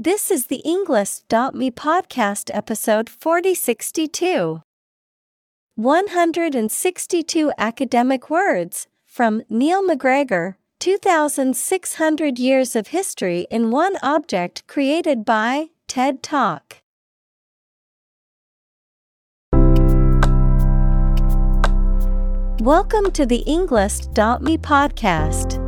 This is the Englist.me podcast episode 4062. 162 academic words from Neil MacGregor, 2600 years of history in one object created by TED Talk. Welcome to the Englist.me podcast.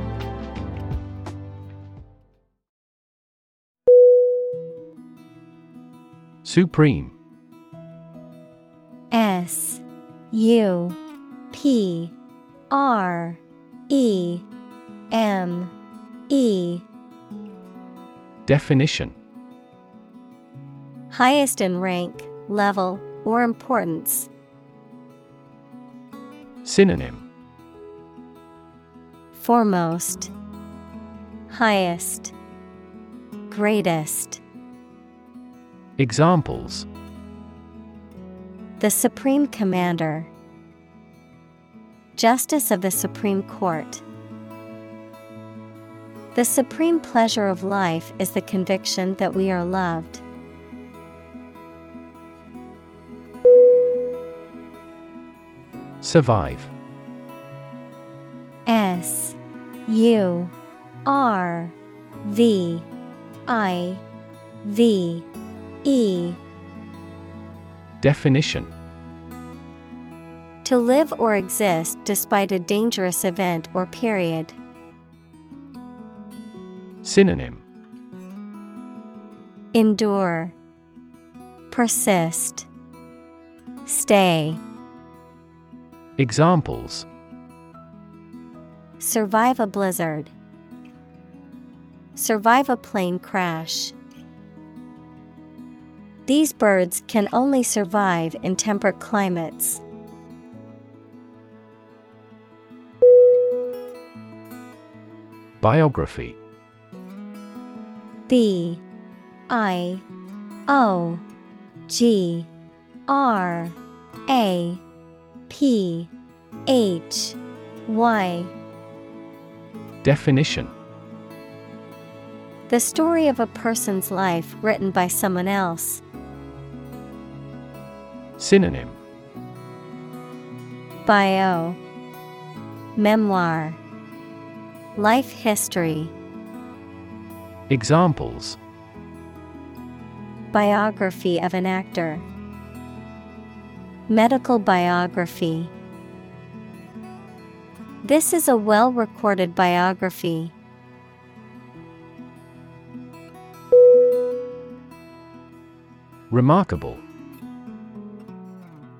Supreme. S U P R E M E. Definition. Highest in rank, level, or importance. Synonym. Foremost, Highest, Greatest. Examples The Supreme Commander, Justice of the Supreme Court. The supreme pleasure of life is the conviction that we are loved. Survive S U R V I V E Definition To live or exist despite a dangerous event or period. Synonym Endure, Persist, Stay. Examples Survive a blizzard. Survive a plane crash. These birds can only survive in temperate climates. Biography B I O G R A P H Y Definition The story of a person's life written by someone else. Synonym. Bio. Memoir. Life history. Examples. Biography of an actor. Medical biography. This is a well recorded biography. Remarkable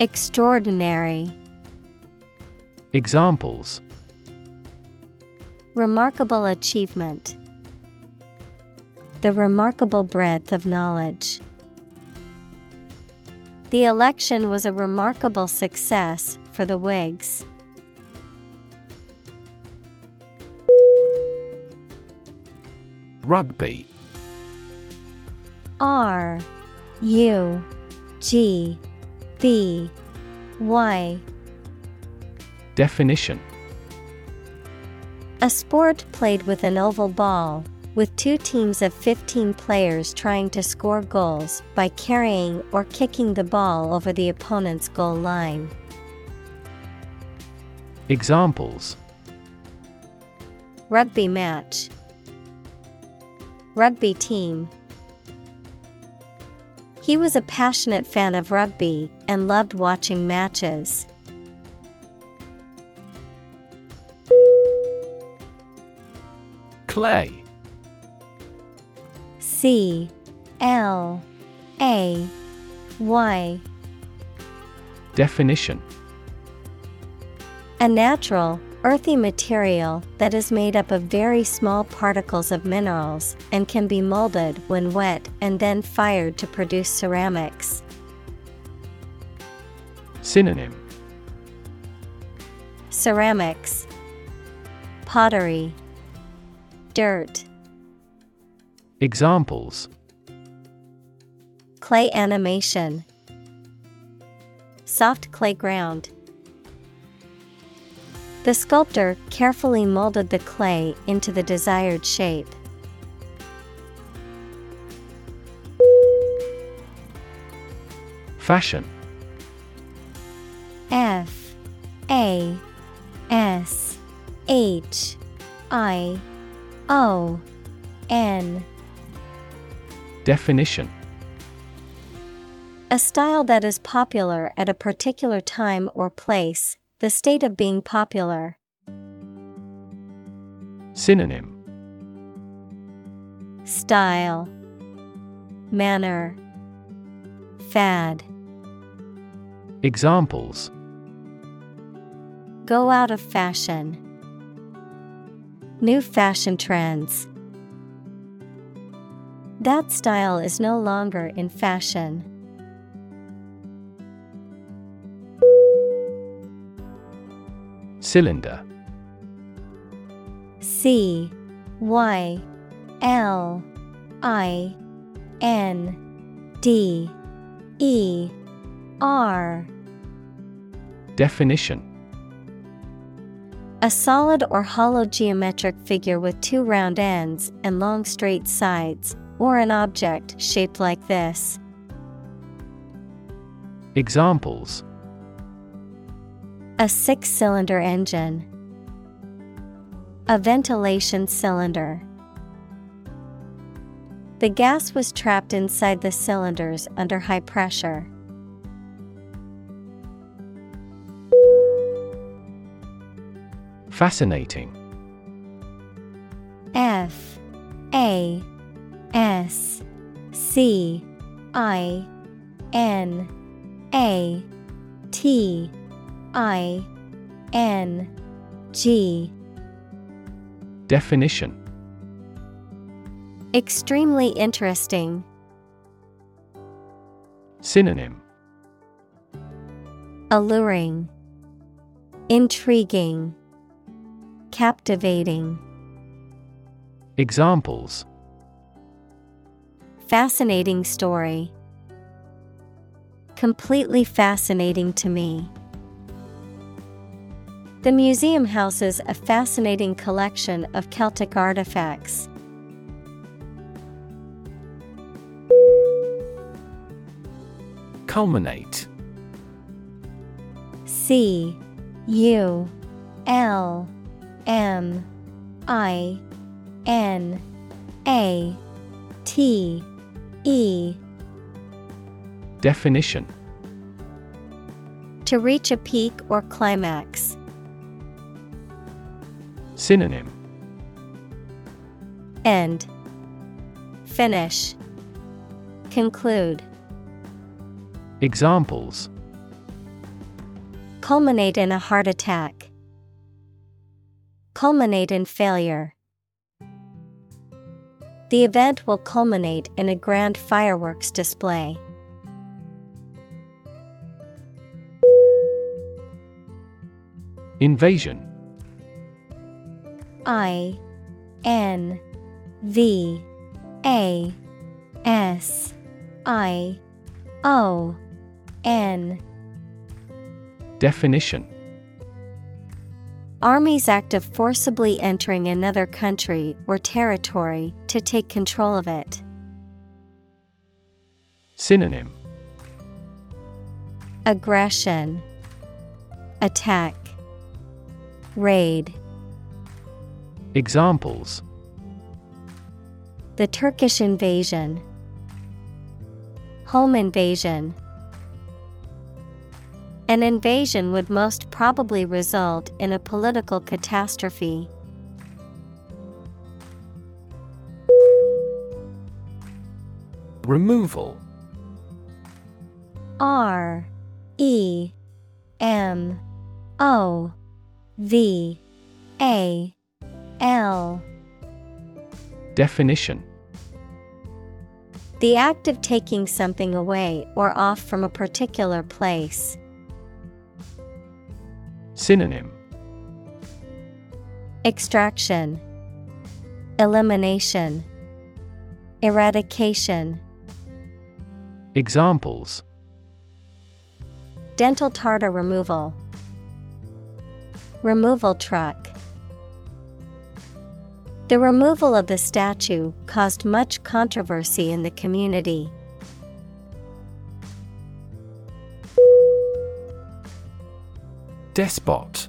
Extraordinary. Examples Remarkable achievement. The remarkable breadth of knowledge. The election was a remarkable success for the Whigs. Rugby R U G B. Y Definition. A sport played with an oval ball, with two teams of 15 players trying to score goals by carrying or kicking the ball over the opponent's goal line. Examples. Rugby match, Rugby team. He was a passionate fan of rugby and loved watching matches. Clay. C. L. A. Y. Definition. A natural, earthy material that is made up of very small particles of minerals and can be molded when wet and then fired to produce ceramics. Synonym Ceramics, Pottery, Dirt. Examples Clay animation. Soft clay ground. The sculptor carefully molded the clay into the desired shape. Fashion. F A S H I O N. Definition. A style that is popular at a particular time or place, the state of being popular. Synonym Style Manner Fad Examples Go out of fashion. New fashion trends. That style is no longer in fashion. Cylinder. C Y L I N D E R. Definition. A solid or hollow geometric figure with two round ends and long straight sides, or an object shaped like this. Examples A six cylinder engine, a ventilation cylinder. The gas was trapped inside the cylinders under high pressure. Fascinating F A S C I N A T I N G Definition Extremely interesting. Synonym Alluring, Intriguing, Captivating. Examples Fascinating story. Completely fascinating to me. The museum houses a fascinating collection of Celtic artifacts. Culminate C U L M I N A T E Definition To reach a peak or climax. Synonym End. Finish. Conclude. Examples Culminate in a heart attack. Culminate in failure. The event will culminate in a grand fireworks display. Invasion I N V A S I O N. Definition. Army's act of forcibly entering another country or territory to take control of it. Synonym. Aggression, Attack, Raid. Examples The Turkish invasion, Home invasion. An invasion would most probably result in a political catastrophe. Removal R E M O V A L. Definition. The act of taking something away or off from a particular place. Synonym. Extraction, Elimination, Eradication. Examples. Dental tartar removal, Removal truck. The removal of the statue caused much controversy in the community. Despot.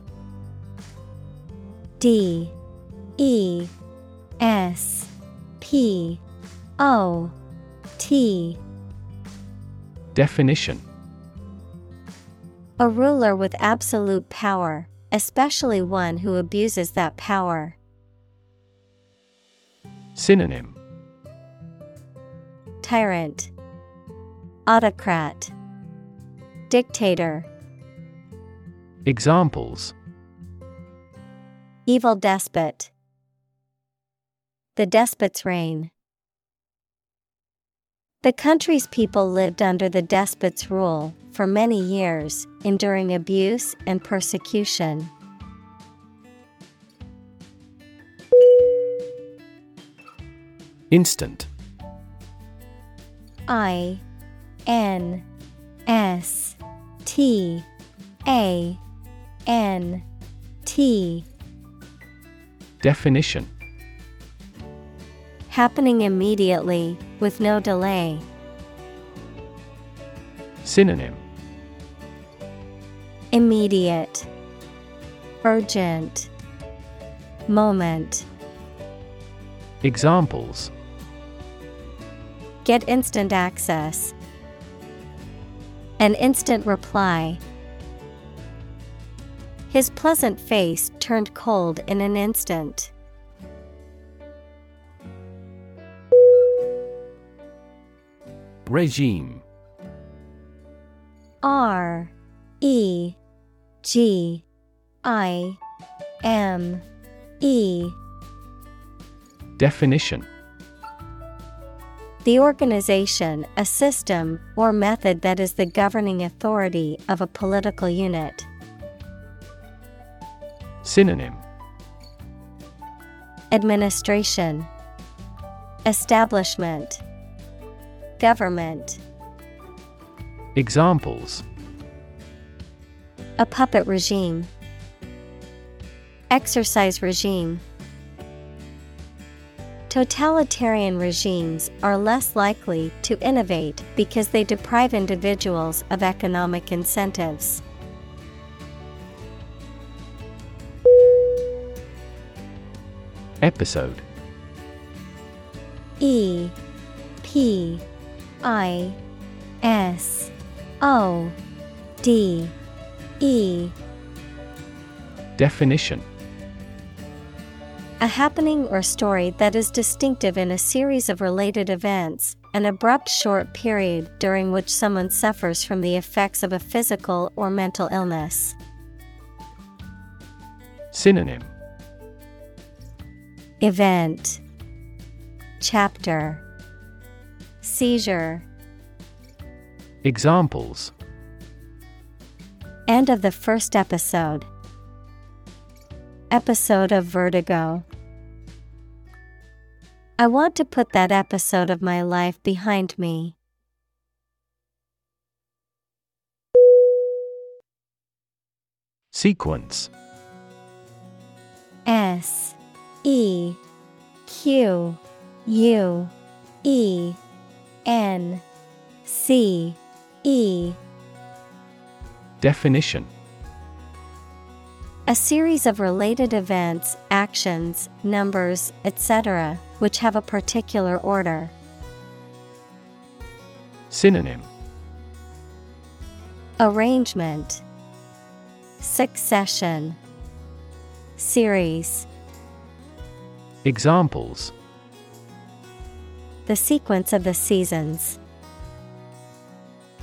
D. E. S. P. O. T. Definition. A ruler with absolute power, especially one who abuses that power. Synonym Tyrant, Autocrat, Dictator, Examples Evil despot. The despot's reign. The country's people lived under the despot's rule for many years, enduring abuse and persecution. Instant. I N S T A N T. Definition. Happening immediately, with no delay. Synonym. Immediate, Urgent, Moment. Examples Get instant access. An instant reply. His pleasant face turned cold in an instant. Regime R E G I M E Definition The organization, a system, or method that is the governing authority of a political unit. Synonym. Administration. Establishment. Government. Examples. A puppet regime. Exercise regime Totalitarian regimes are less likely to innovate because they deprive individuals of economic incentives. Episode. E P I S O D E. Definition A happening or story that is distinctive in a series of related events, an abrupt short period during which someone suffers from the effects of a physical or mental illness. Synonym Event Chapter Seizure Examples End of the first episode. Episode of Vertigo. I want to put that episode of my life behind me. Sequence S E Q U E N C E Definition A series of related events, actions, numbers, etc., which have a particular order. Synonym Arrangement Succession Series Examples The sequence of the seasons.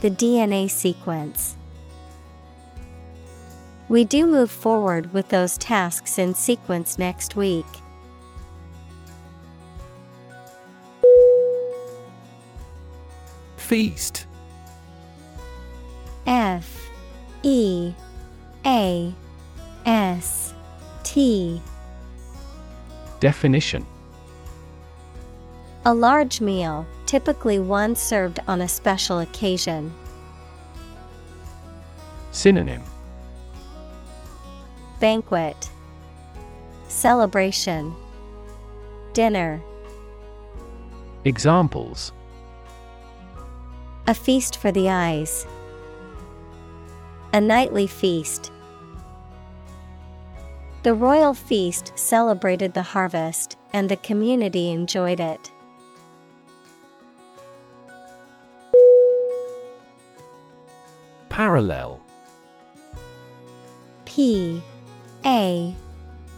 The DNA sequence. We do move forward with those tasks in sequence next week. Feast. F E A S T. Definition. A large meal, typically one served on a special occasion. Synonym. Banquet. Celebration. Dinner. Examples A feast for the eyes. A nightly feast. The royal feast celebrated the harvest, and the community enjoyed it. Parallel P A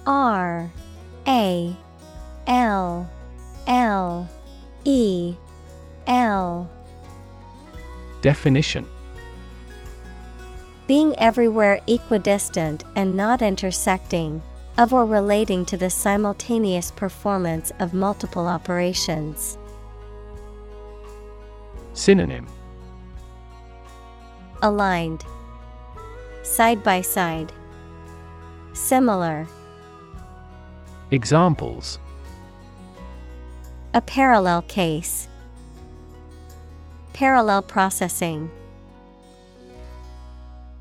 R A L L E L Definition. Being everywhere equidistant and not intersecting, of or relating to the simultaneous performance of multiple operations. Synonym. Aligned, Side by side, Similar, Examples. A parallel case. Parallel processing.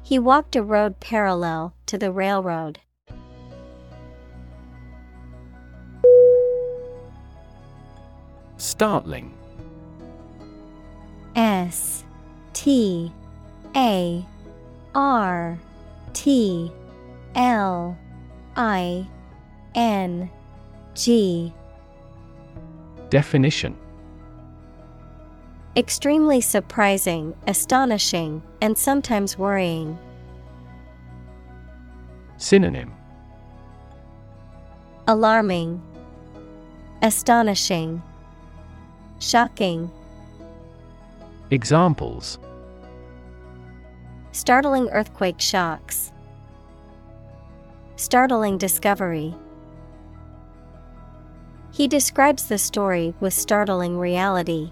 He walked a road parallel to the railroad. Startling S T A R T L I N G Definition Extremely surprising, astonishing, and sometimes worrying. Synonym Alarming, Astonishing, Shocking, Examples Startling earthquake shocks. Startling discovery. He describes the story with startling reality.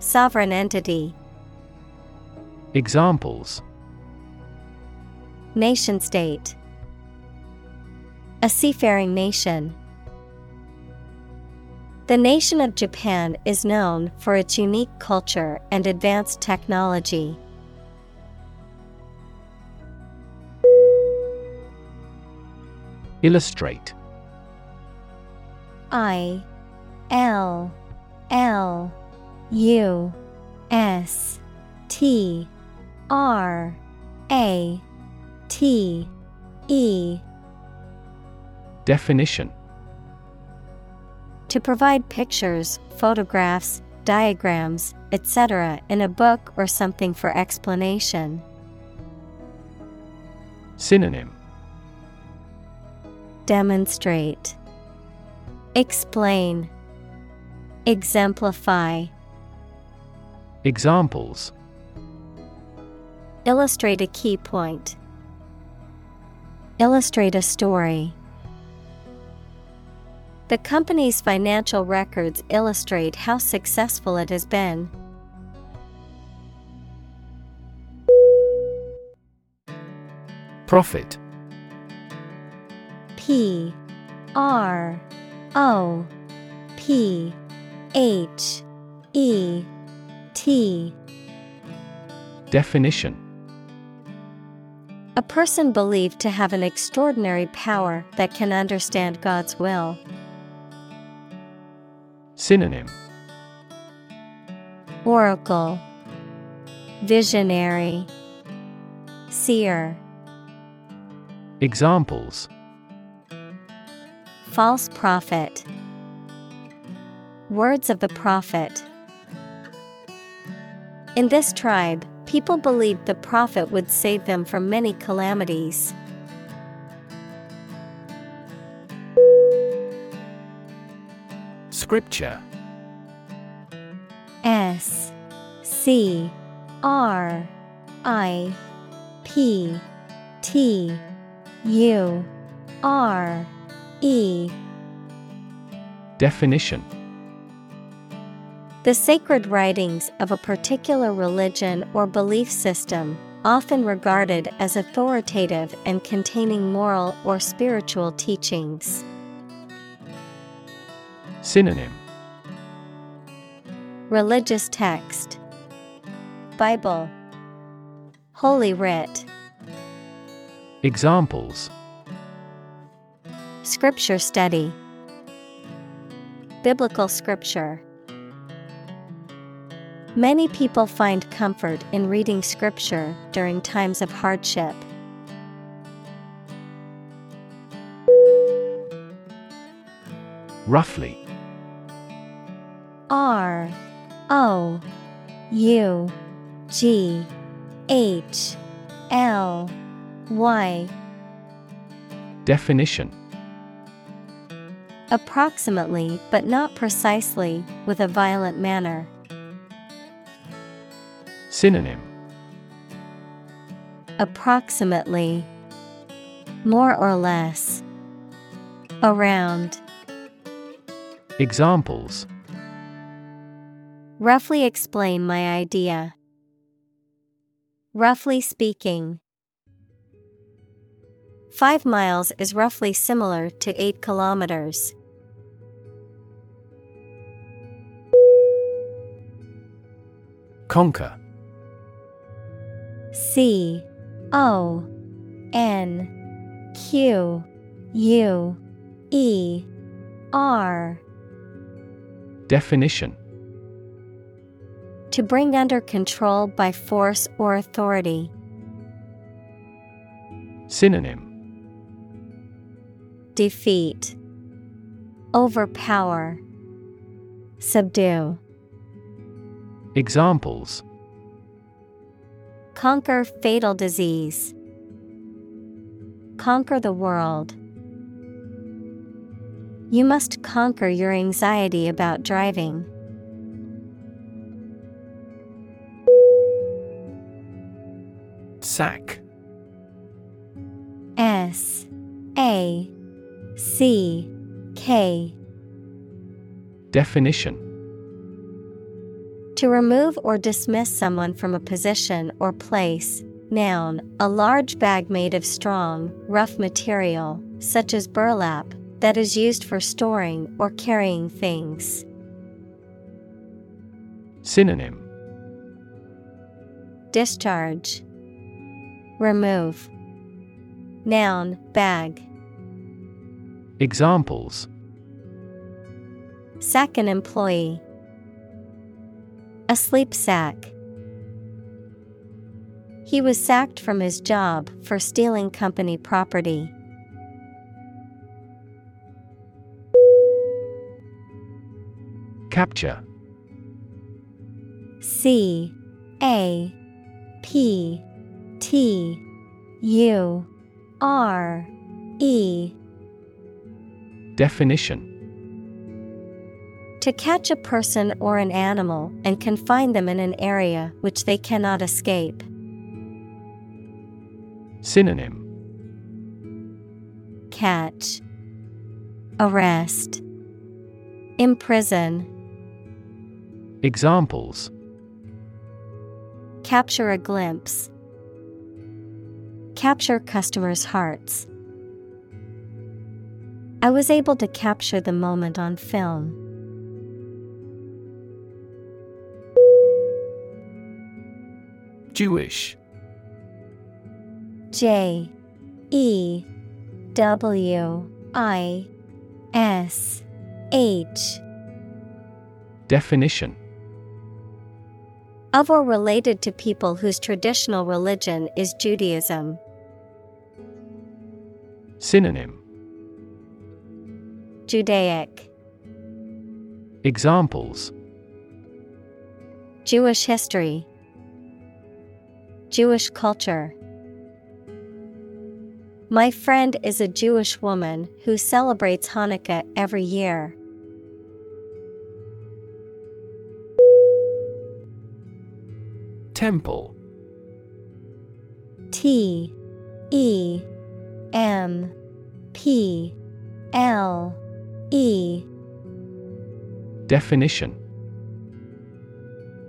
Sovereign entity Examples Nation state A seafaring nation. The nation of Japan is known for its unique culture and advanced technology. Illustrate I L L U S T R A T E Definition To provide pictures, photographs, diagrams, etc. in a book or something for explanation. Synonym Demonstrate. Explain. Exemplify. Examples Illustrate a key point. Illustrate a story. The company's financial records illustrate how successful it has been. Prophet P R O P H E T Definition. A person believed to have an extraordinary power that can understand God's will. Synonym. Oracle. Visionary. Seer. Examples. False prophet. Words of the prophet In this tribe, people believed the prophet would save them from many calamities. Scripture. S C R I P T U R E. Definition The sacred writings of a particular religion or belief system, often regarded as authoritative and containing moral or spiritual teachings. Synonym. Religious text. Bible. Holy Writ. Examples. Scripture study. Biblical scripture Many people find comfort in reading scripture during times of hardship. Roughly R O U G H L Y Definition Approximately, but not precisely, with a violent manner. Synonym Approximately. More or less. Around. Examples Roughly explain my idea. Roughly speaking. Five miles is roughly similar to eight kilometers. Conquer C O N Q U E R. Definition. To bring under control by force or authority. Synonym. Defeat, Overpower, Subdue. Examples Conquer fatal disease. Conquer the world. You must conquer your anxiety about driving. Sack S A C K Definition To remove or dismiss someone from a position or place. Noun, a large bag made of strong, rough material, such as burlap, that is used for storing or carrying things. Synonym Discharge, Remove. Noun, bag. Examples Sack an employee. A sleep sack. He was sacked from his job for stealing company property. Capture C A P T U R E Definition To catch a person or an animal and confine them in an area which they cannot escape. Synonym Catch, Arrest, Imprison. Examples Capture a glimpse. Capture customers' hearts. I was able to capture the moment on film. Jewish. J E W I S H. Definition. Of or related to people whose traditional religion is Judaism. Synonym. Judaic. Examples. Jewish history Jewish culture. My friend is a Jewish woman who celebrates Hanukkah every year. Temple. T E M P L E. Definition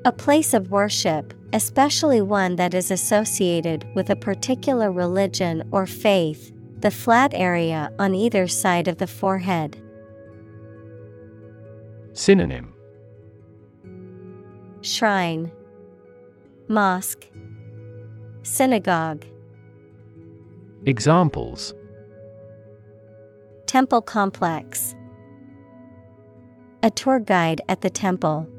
A place of worship, especially one that is associated with a particular religion or faith, the flat area on either side of the forehead. Synonym Shrine, Mosque, Synagogue, Examples Temple Complex. A tour guide at the temple.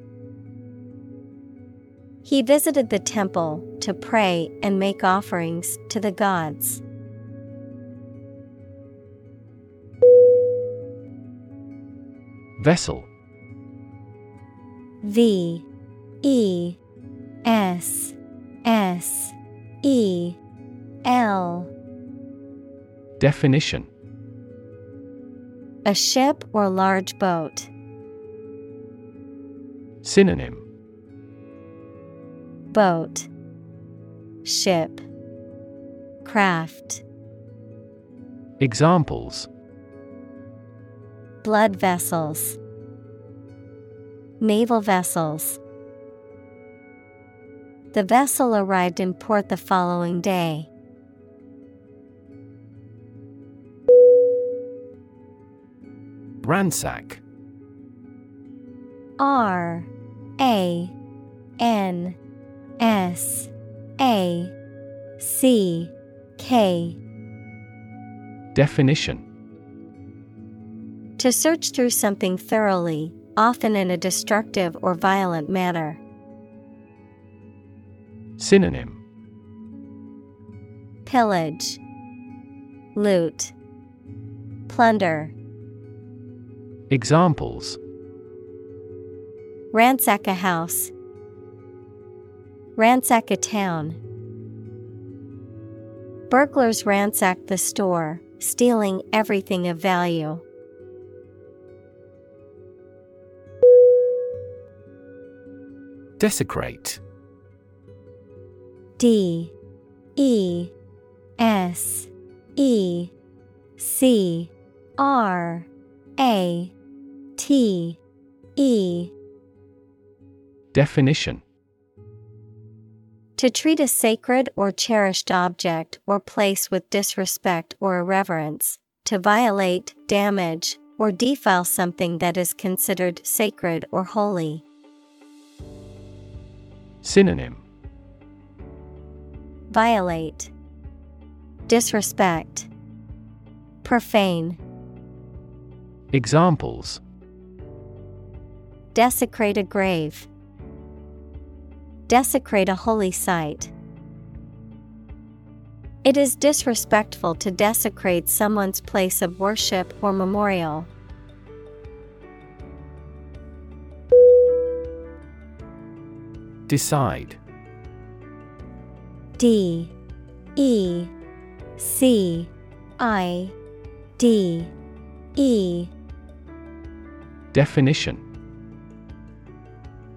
He visited the temple to pray and make offerings to the gods. Vessel V E S S E L Definition A ship or large boat. Synonym Boat Ship Craft Examples. Blood vessels Naval vessels. The vessel arrived in port the following day. Ransack. R A N S A C K Definition To search through something thoroughly, often in a destructive or violent manner. Synonym Pillage, Loot, Plunder. Examples Ransack a house. Ransack a town. Burglars ransacked the store, stealing everything of value. Desecrate. D. E. S. E. C. R. A. T. E. Definition To treat a sacred or cherished object or place with disrespect or irreverence, to violate, damage, or defile something that is considered sacred or holy. Synonym. Violate, Disrespect, Profane, Examples. Desecrate a grave, Desecrate a holy site. It is disrespectful to desecrate someone's place of worship or memorial. Decide. D. E. C. I. D. E. Definition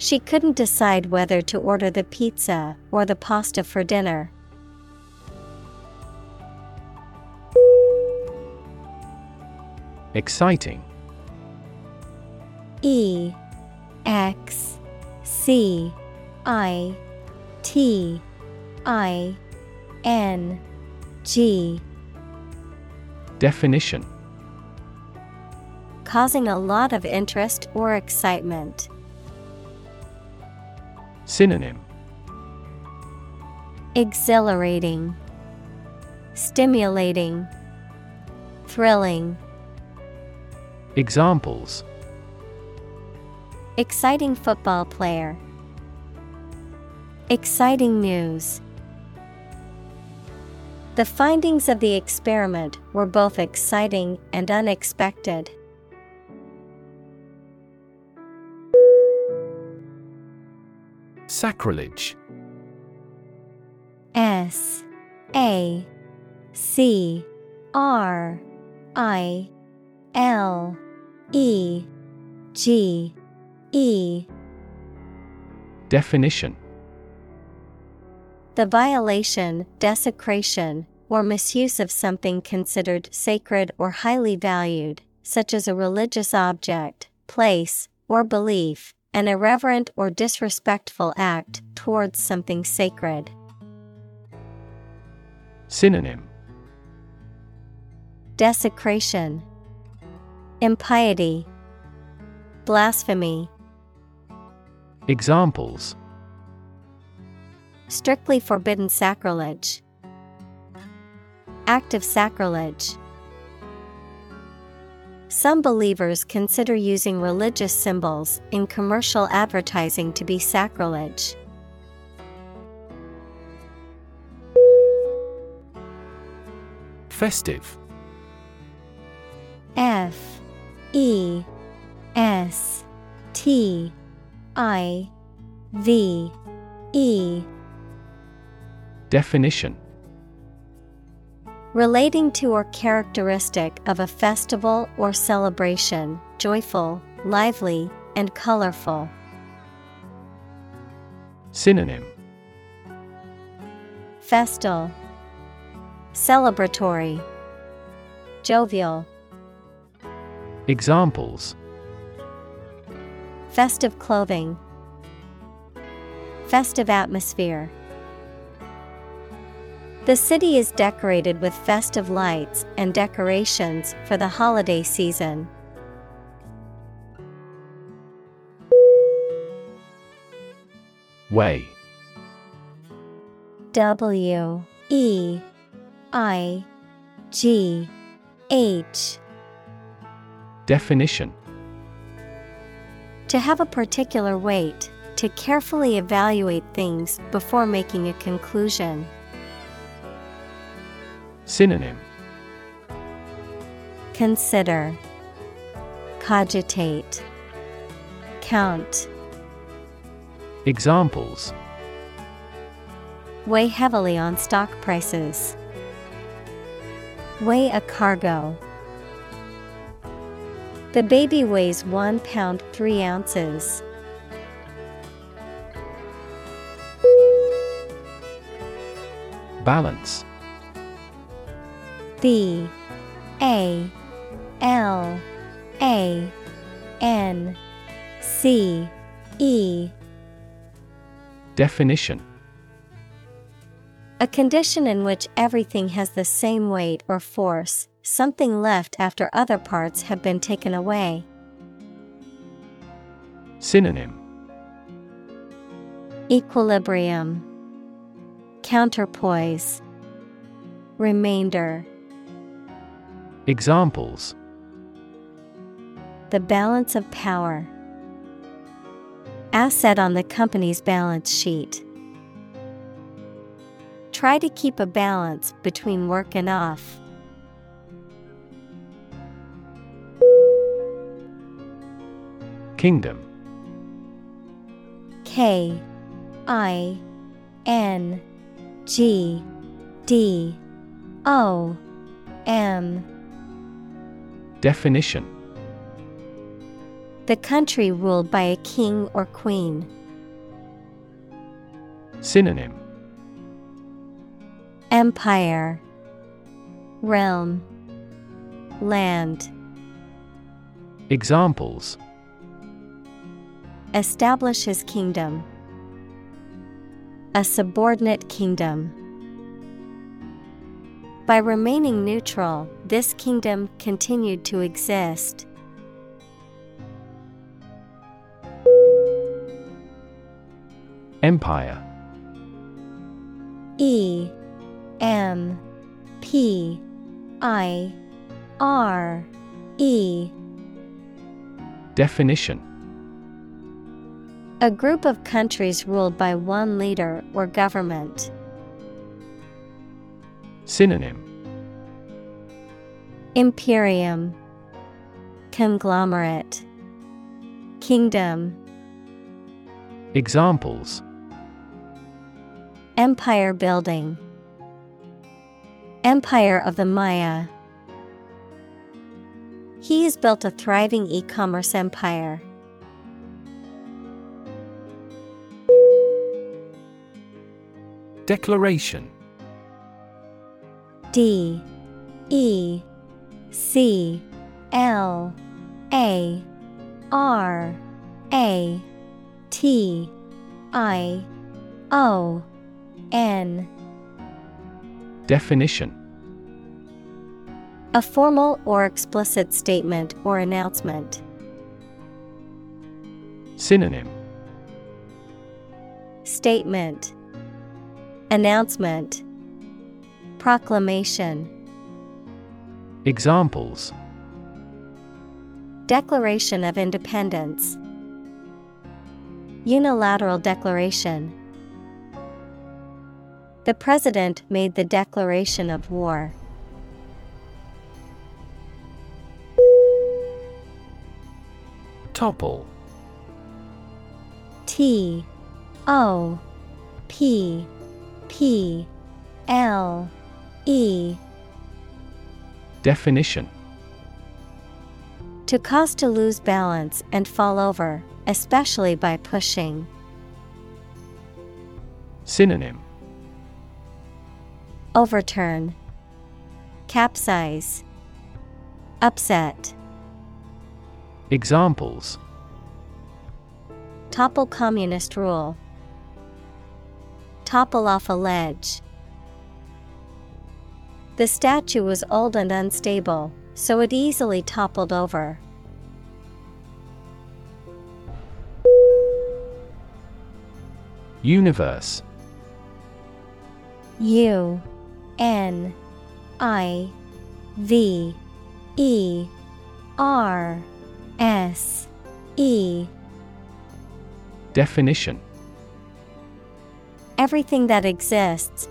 She couldn't decide whether to order the pizza or the pasta for dinner. Exciting E X C I T I N G Definition Causing a lot of interest or excitement. Synonym Exhilarating, Stimulating, Thrilling. Examples Exciting football player. Exciting news. The findings of the experiment were both exciting and unexpected. Sacrilege. S A C R I L E G E. Definition. The violation, desecration, or misuse of something considered sacred or highly valued, such as a religious object, place, or belief, an irreverent or disrespectful act towards something sacred. Synonym Desecration, Impiety, Blasphemy. Examples Strictly forbidden sacrilege. Act of sacrilege. Some believers consider using religious symbols in commercial advertising to be sacrilege. Festive. F. E. S. T. I. V. E. Definition Relating to or characteristic of a festival or celebration, joyful, lively, and colorful. Synonym. Festal, Celebratory, Jovial, Examples. Festive clothing, Festive atmosphere. The city is decorated with festive lights and decorations for the holiday season. Weigh W E I G H Definition To have a particular weight, to carefully evaluate things before making a conclusion. Synonym Consider, Cogitate, Count. Examples Weigh heavily on stock prices. Weigh a cargo. The baby weighs one pound three ounces. Balance B A L A N C E. Definition. A condition in which everything has the same weight or force, something left after other parts have been taken away. Synonym. Equilibrium, Counterpoise, Remainder. Examples The balance of power. Asset on the company's balance sheet. Try to keep a balance between work and off. Kingdom K I N G D O M Definition The country ruled by a king or queen. Synonym Empire Realm Land Examples Establish his kingdom. A subordinate kingdom. By remaining neutral, this kingdom continued to exist. Empire E M P I R E Definition A group of countries ruled by one leader or government. Synonym. Imperium. Conglomerate. Kingdom. Examples. Empire building. Empire of the Maya. He has built a thriving e-commerce empire. Declaration D E C L A R A T I O N. Definition. A formal or explicit statement or announcement. Synonym. Statement. Announcement Proclamation. Examples. Declaration of Independence. Unilateral Declaration. The President made the declaration of war. Topple. T O P P L E. Definition. To cause to lose balance and fall over, especially by pushing. Synonym. Overturn, Capsize, Upset, Examples. Topple communist rule, Topple off a ledge. The statue was old and unstable, so it easily toppled over. Universe. U N I V E R S E. Definition. Everything that exists,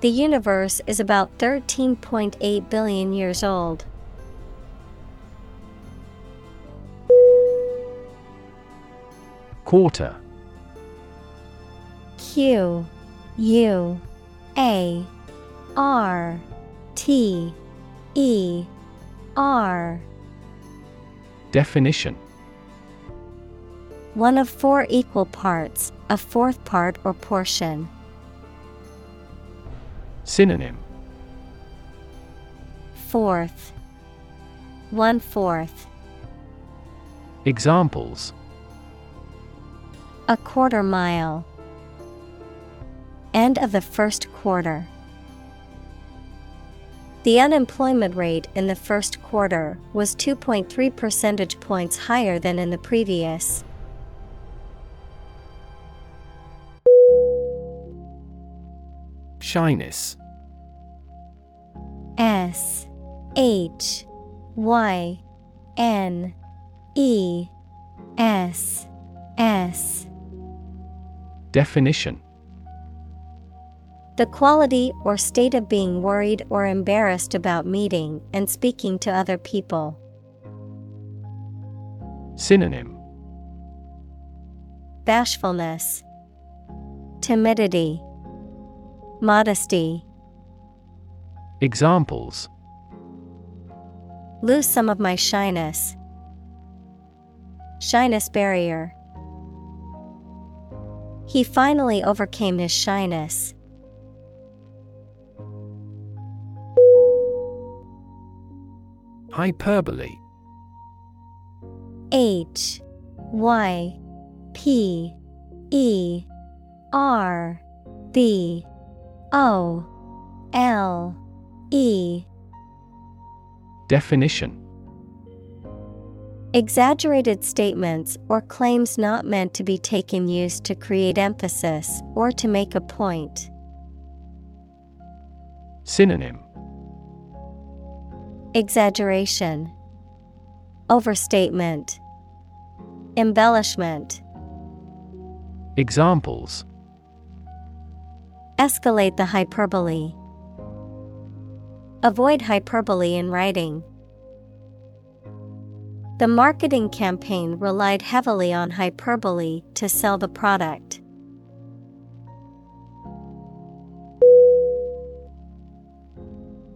The universe is about 13.8 billion years old. Quarter Q U A R T E R Definition One of four equal parts, a fourth part or portion. Synonym Fourth. One fourth. Examples A quarter mile. End of the first quarter. The unemployment rate in the first quarter was 2.3 percentage points higher than in the previous. Shyness. S H Y N E S S. Definition. The quality or state of being worried or embarrassed about meeting and speaking to other people. Synonym. Bashfulness, Timidity, Modesty. Examples Lose some of my shyness. Shyness barrier. He finally overcame his shyness. Hyperbole H Y P E R B O L E. Definition. Exaggerated statements or claims not meant to be taken used to create emphasis or to make a point. Synonym. Exaggeration, Overstatement, Embellishment. Examples Escalate the hyperbole. Avoid hyperbole in writing. The marketing campaign relied heavily on hyperbole to sell the product.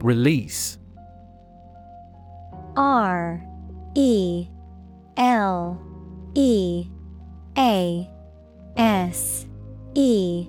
Release R E L E A S E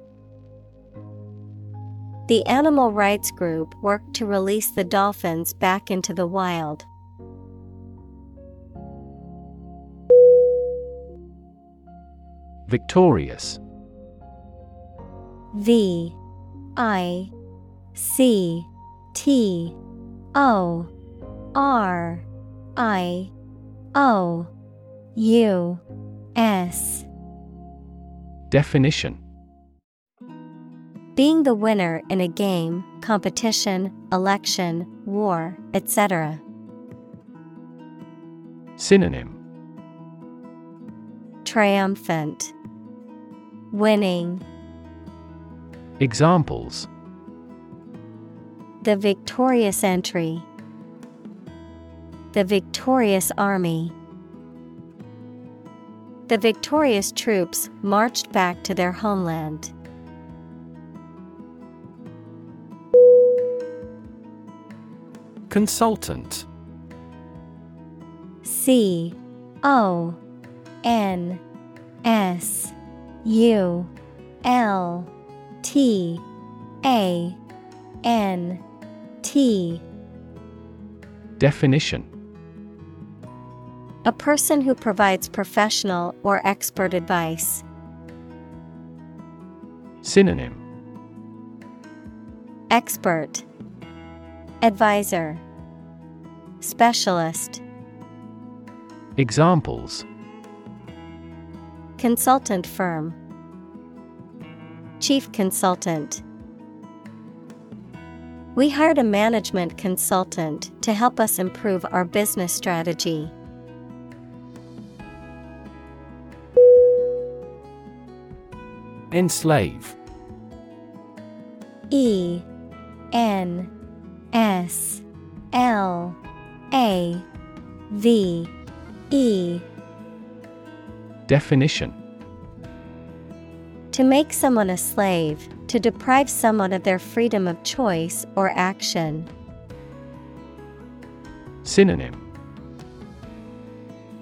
The animal rights group worked to release the dolphins back into the wild. Victorious. V I C T O R I O U S. Definition Being the winner in a game, competition, election, war, etc. Synonym Triumphant. Winning. Examples The victorious entry. The victorious army. The victorious troops marched back to their homeland. Consultant. C O N S U L T A N T. Definition. A person who provides professional or expert advice. Synonym. Expert Advisor. Specialist. Examples. Consultant firm. Chief consultant. We hired a management consultant to help us improve our business strategy. Enslave. E N S L A V E. Definition. To make someone a slave, to deprive someone of their freedom of choice or action. Synonym.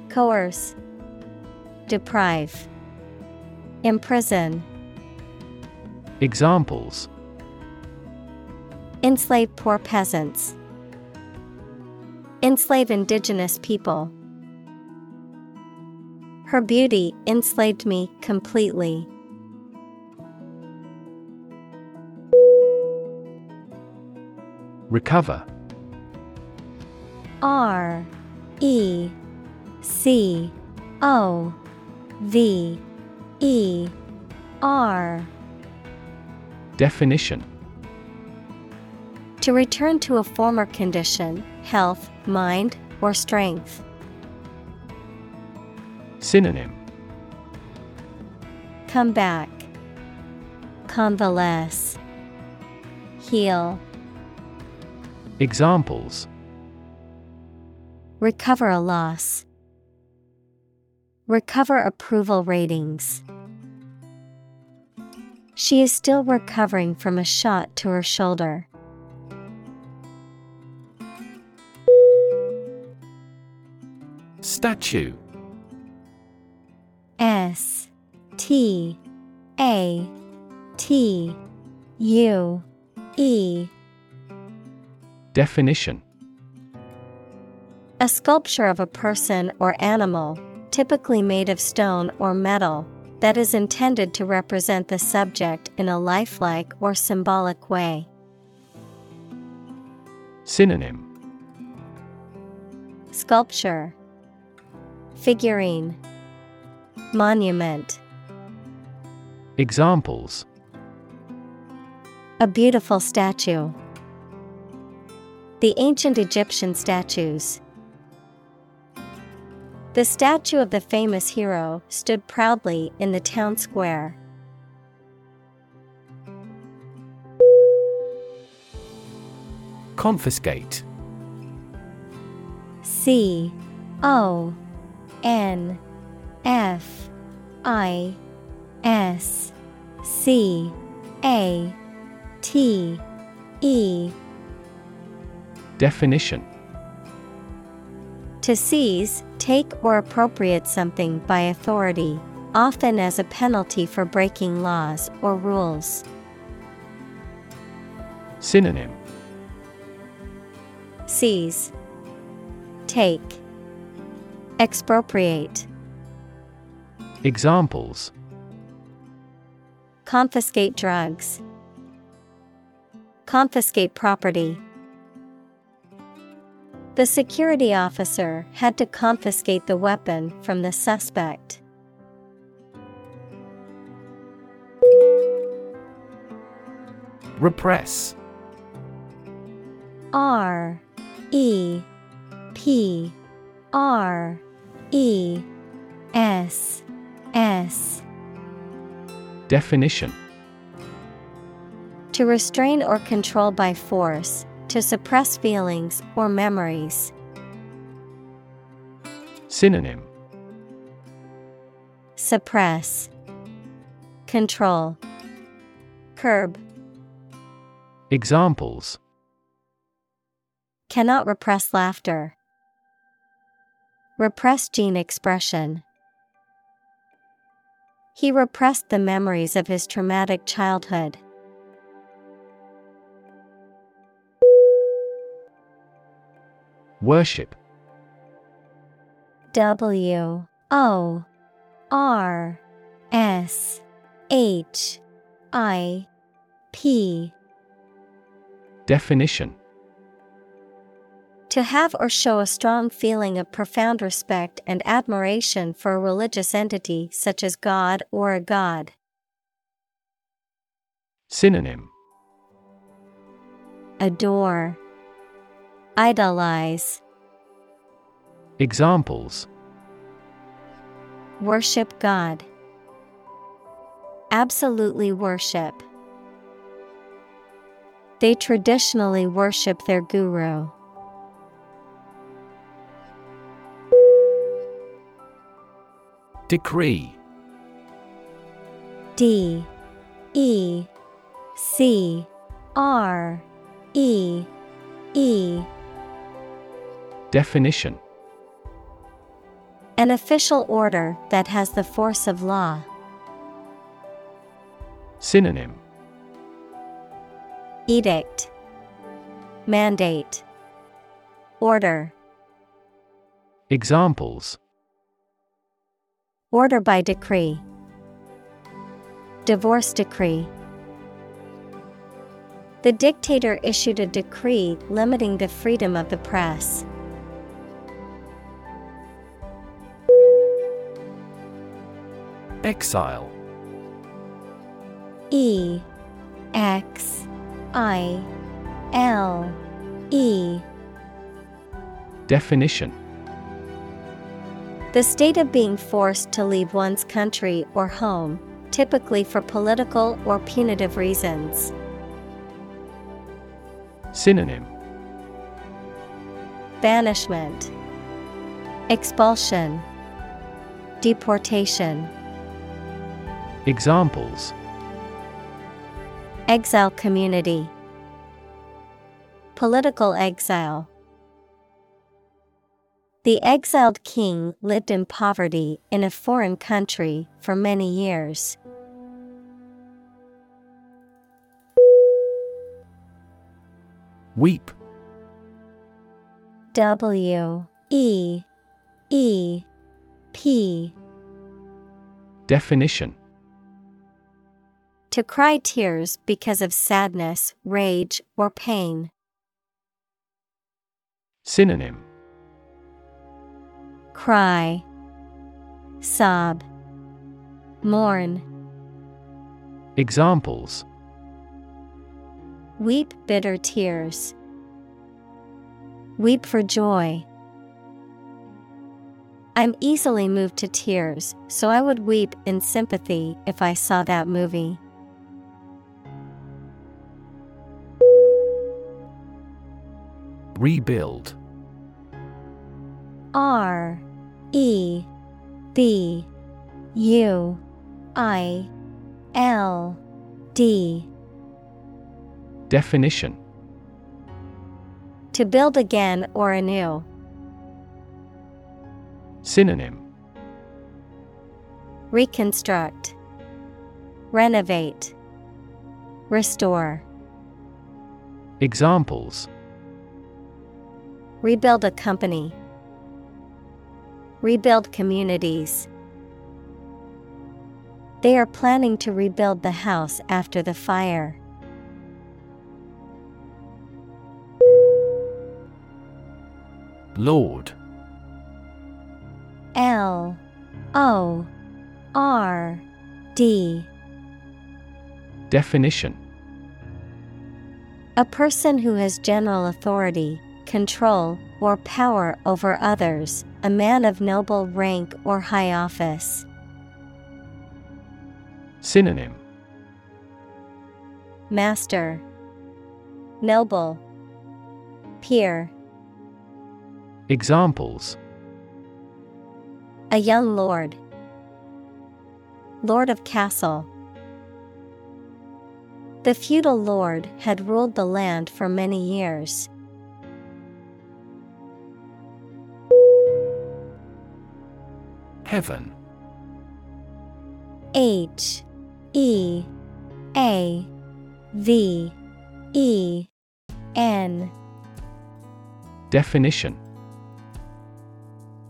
Coerce, Deprive, Imprison. Examples Enslave poor peasants. Enslave indigenous people. Her beauty enslaved me completely. Recover R E C O V E R Definition To return to a former condition, health, mind, or strength. Synonym Come back. Convalesce. Heal. Examples Recover a loss. Recover approval ratings. She is still recovering from a shot to her shoulder. Statue. S T A T U E. Definition. A sculpture of a person or animal, typically made of stone or metal, that is intended to represent the subject in a lifelike or symbolic way. Synonym. Sculpture Figurine Monument Examples A beautiful statue. The ancient Egyptian statues. The statue of the famous hero stood proudly in the town square. Confiscate C O N F I S C A T E. Definition. To seize, take or appropriate something by authority, often as a penalty for breaking laws or rules. Synonym. Seize, Take, Expropriate, Examples. Confiscate drugs, Confiscate property. The security officer had to confiscate the weapon from the suspect. Repress. R E P R E S S Definition To restrain or control by force, to suppress feelings or memories. Synonym Suppress, Control, Curb. Examples Cannot repress laughter. Repress gene expression. He repressed the memories of his traumatic childhood. Worship W O R S H I P Definition To have or show a strong feeling of profound respect and admiration for a religious entity such as God or a god. Synonym Adore, Idolize, Examples Worship God. Absolutely worship. They traditionally worship their guru. Decree. D E C R E E. Definition. An official order that has the force of law. Synonym. Edict, Mandate, Order. Examples Order by decree, Divorce decree. The dictator issued a decree limiting the freedom of the press. Exile E X I L E Definition The state of being forced to leave one's country or home, typically for political or punitive reasons. Synonym Banishment, Expulsion, Deportation. Examples Exile community, Political exile. The exiled king lived in poverty in a foreign country for many years. Weep W E E P Definition To cry tears because of sadness, rage, or pain. Synonym Cry, Sob, Mourn. Examples Weep bitter tears. Weep for joy. I'm easily moved to tears, so I would weep in sympathy if I saw that movie. Rebuild R E B U I L D Definition To build again or anew. Synonym Reconstruct, Renovate, Restore. Examples Rebuild a company. Rebuild communities. They are planning to rebuild the house after the fire. Lord L O R D Definition A person who has general authority, control, or power over others, a man of noble rank or high office. Synonym. Master. Noble. Peer. Examples. A young lord. Lord of Castle. The feudal lord had ruled the land for many years. Heaven. H E A V E N. Definition.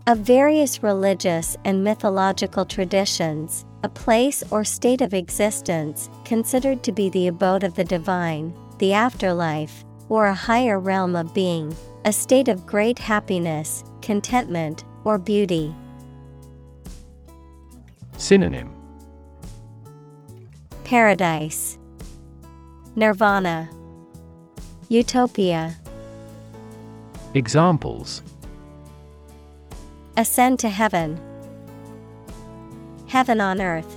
Of various religious and mythological traditions, a place or state of existence considered to be the abode of the divine, the afterlife, or a higher realm of being, a state of great happiness, contentment, or beauty. Synonym Paradise, Nirvana, Utopia. Examples Ascend to heaven. Heaven on earth.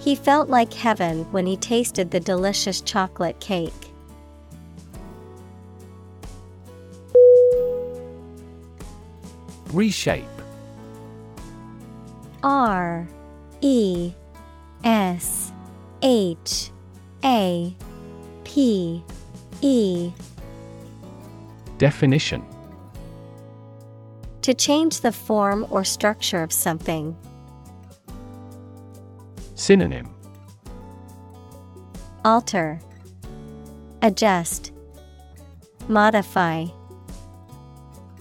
He felt like heaven when he tasted the delicious chocolate cake. Reshape R E S H A P E. Definition. To change the form or structure of something. Synonym. Alter, Adjust, Modify.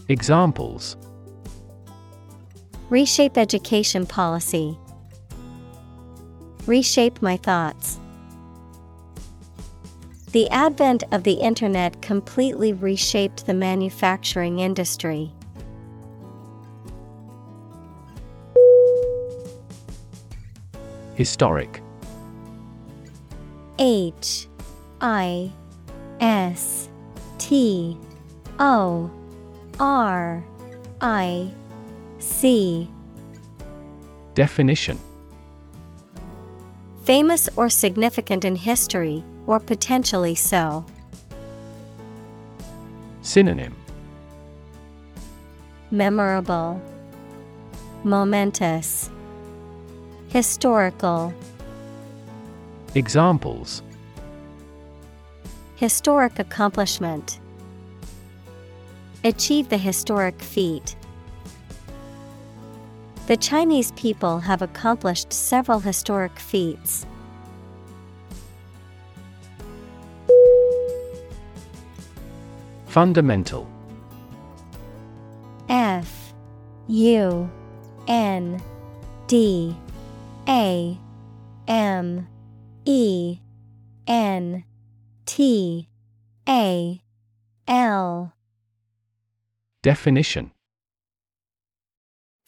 Examples Reshape education policy. Reshape my thoughts. The advent of the Internet completely reshaped the manufacturing industry. Historic H I S T O R I C Definition Famous or significant in history, or potentially so. Synonym Memorable, Momentous, Historical. Examples Historic accomplishment. Achieve the historic feat. The Chinese people have accomplished several historic feats. Fundamental. F U N D A M E N T A L. Definition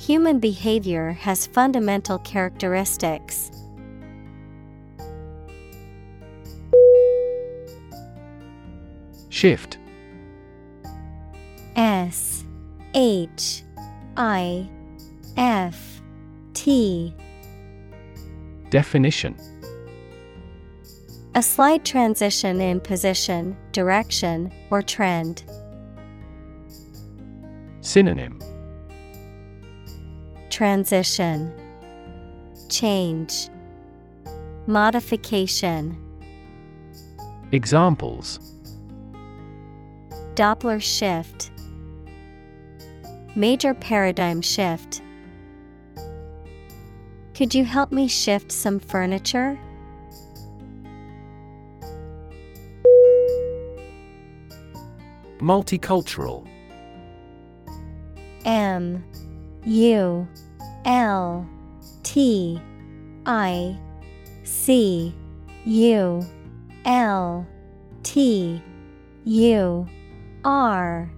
Human behavior has fundamental characteristics. Shift S H I F T Definition A slight transition in position, direction, or trend. Synonym Transition Change Modification Examples Doppler shift Major paradigm shift. Could you help me shift some furniture? Multicultural M U L T I C U L T U R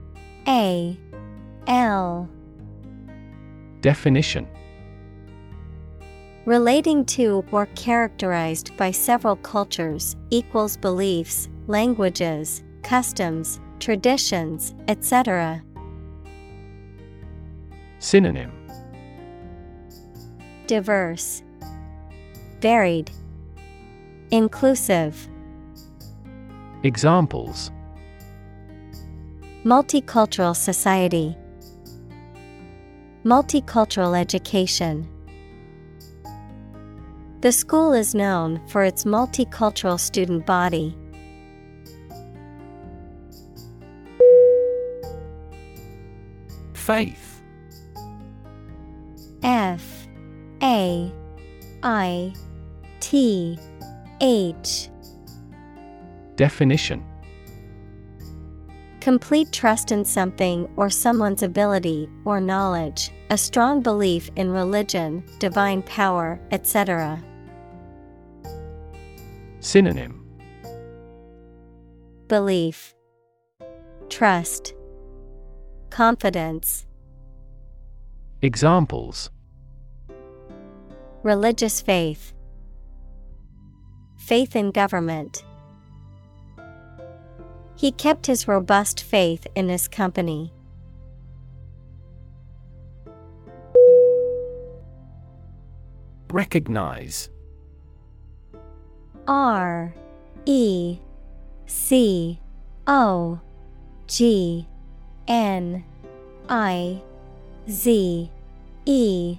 A L Definition Relating to or characterized by several cultures equals beliefs, languages, customs, traditions, etc. Synonym Diverse, Varied, Inclusive. Examples Multicultural society, Multicultural education. The school is known for its multicultural student body. Faith F A I T H. Definition. Complete trust in something or someone's ability or knowledge, a strong belief in religion, divine power, etc. Synonym. Belief, Trust, Confidence. Examples Religious faith, Faith in government. He kept his robust faith in his company. Recognize. R E C O G N I Z E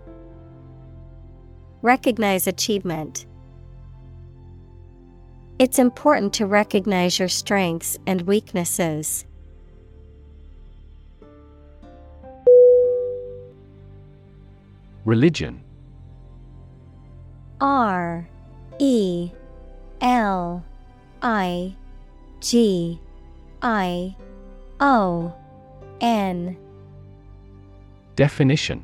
Recognize achievement. It's important to recognize your strengths and weaknesses. Religion R E L I G I O N Definition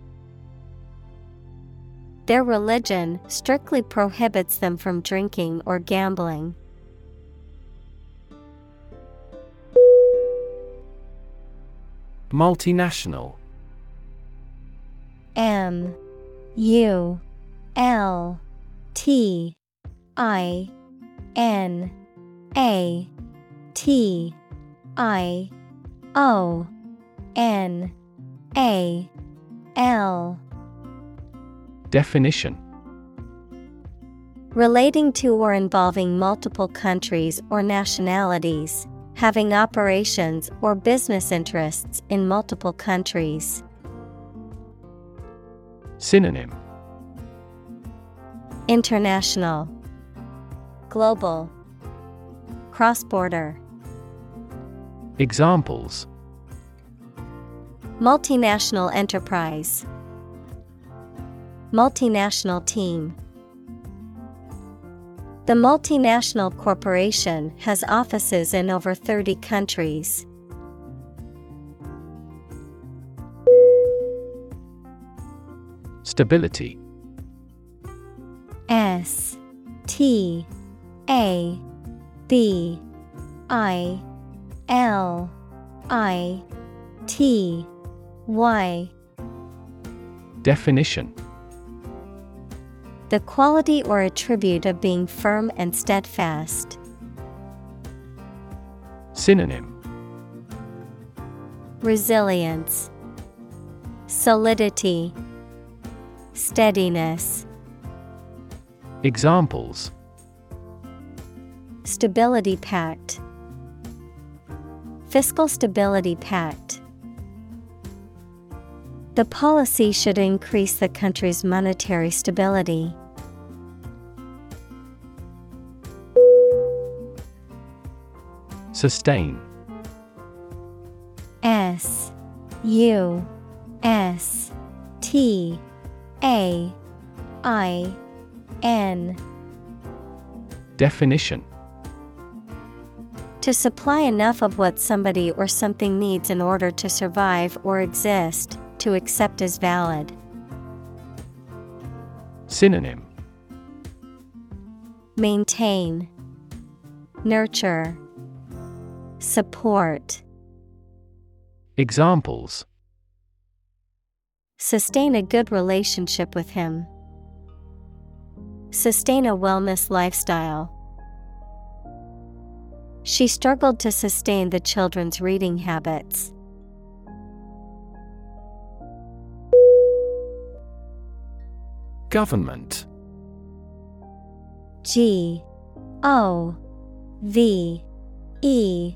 Their religion strictly prohibits them from drinking or gambling. Multinational M U L T I N A T I O N A L Definition Relating to or involving multiple countries or nationalities, having operations or business interests in multiple countries. Synonym International, Global, Cross border. Examples Multinational enterprise, Multinational team. The multinational corporation has offices in over 30 countries. Stability S T A B I L I T Y Definition The quality or attribute of being firm and steadfast. Synonym Resilience, Solidity, Steadiness. Examples Stability Pact, Fiscal Stability Pact. The policy should increase the country's monetary stability. Sustain. S U S T A I N. Definition. To supply enough of what somebody or something needs in order to survive or exist, to accept as valid. Synonym. Maintain, Nurture, Support. Examples Sustain a good relationship with him. Sustain a wellness lifestyle. She struggled to sustain the children's reading habits. Government G O V E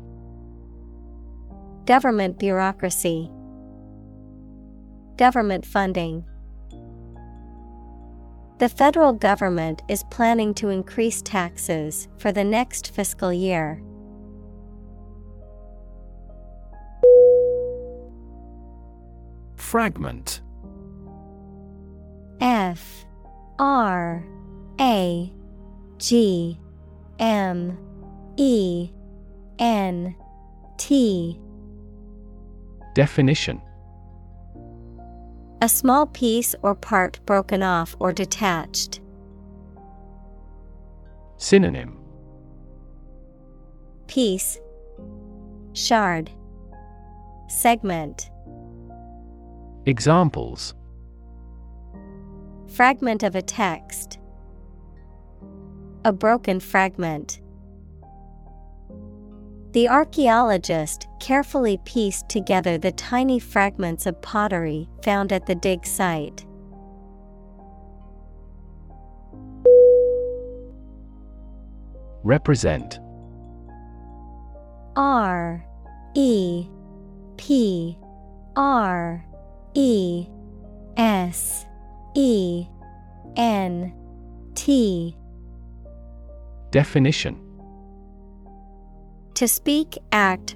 Government bureaucracy. Government funding. The federal government is planning to increase taxes for the next fiscal year. Fragment. F. R. A. G. M. E. N. T Definition A small piece or part broken off or detached. Synonym Piece Shard Segment Examples Fragment of a text. A broken fragment. The archaeologist carefully pieced together the tiny fragments of pottery found at the dig site. Represent. R E P R E S E N T. Definition. To speak, act,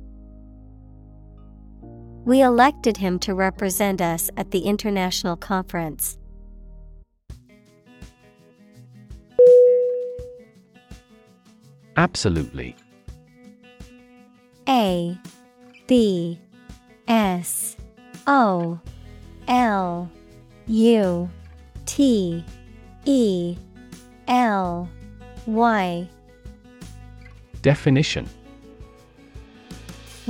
We elected him to represent us at the international conference. Absolutely. A B S O L U T E L Y. Definition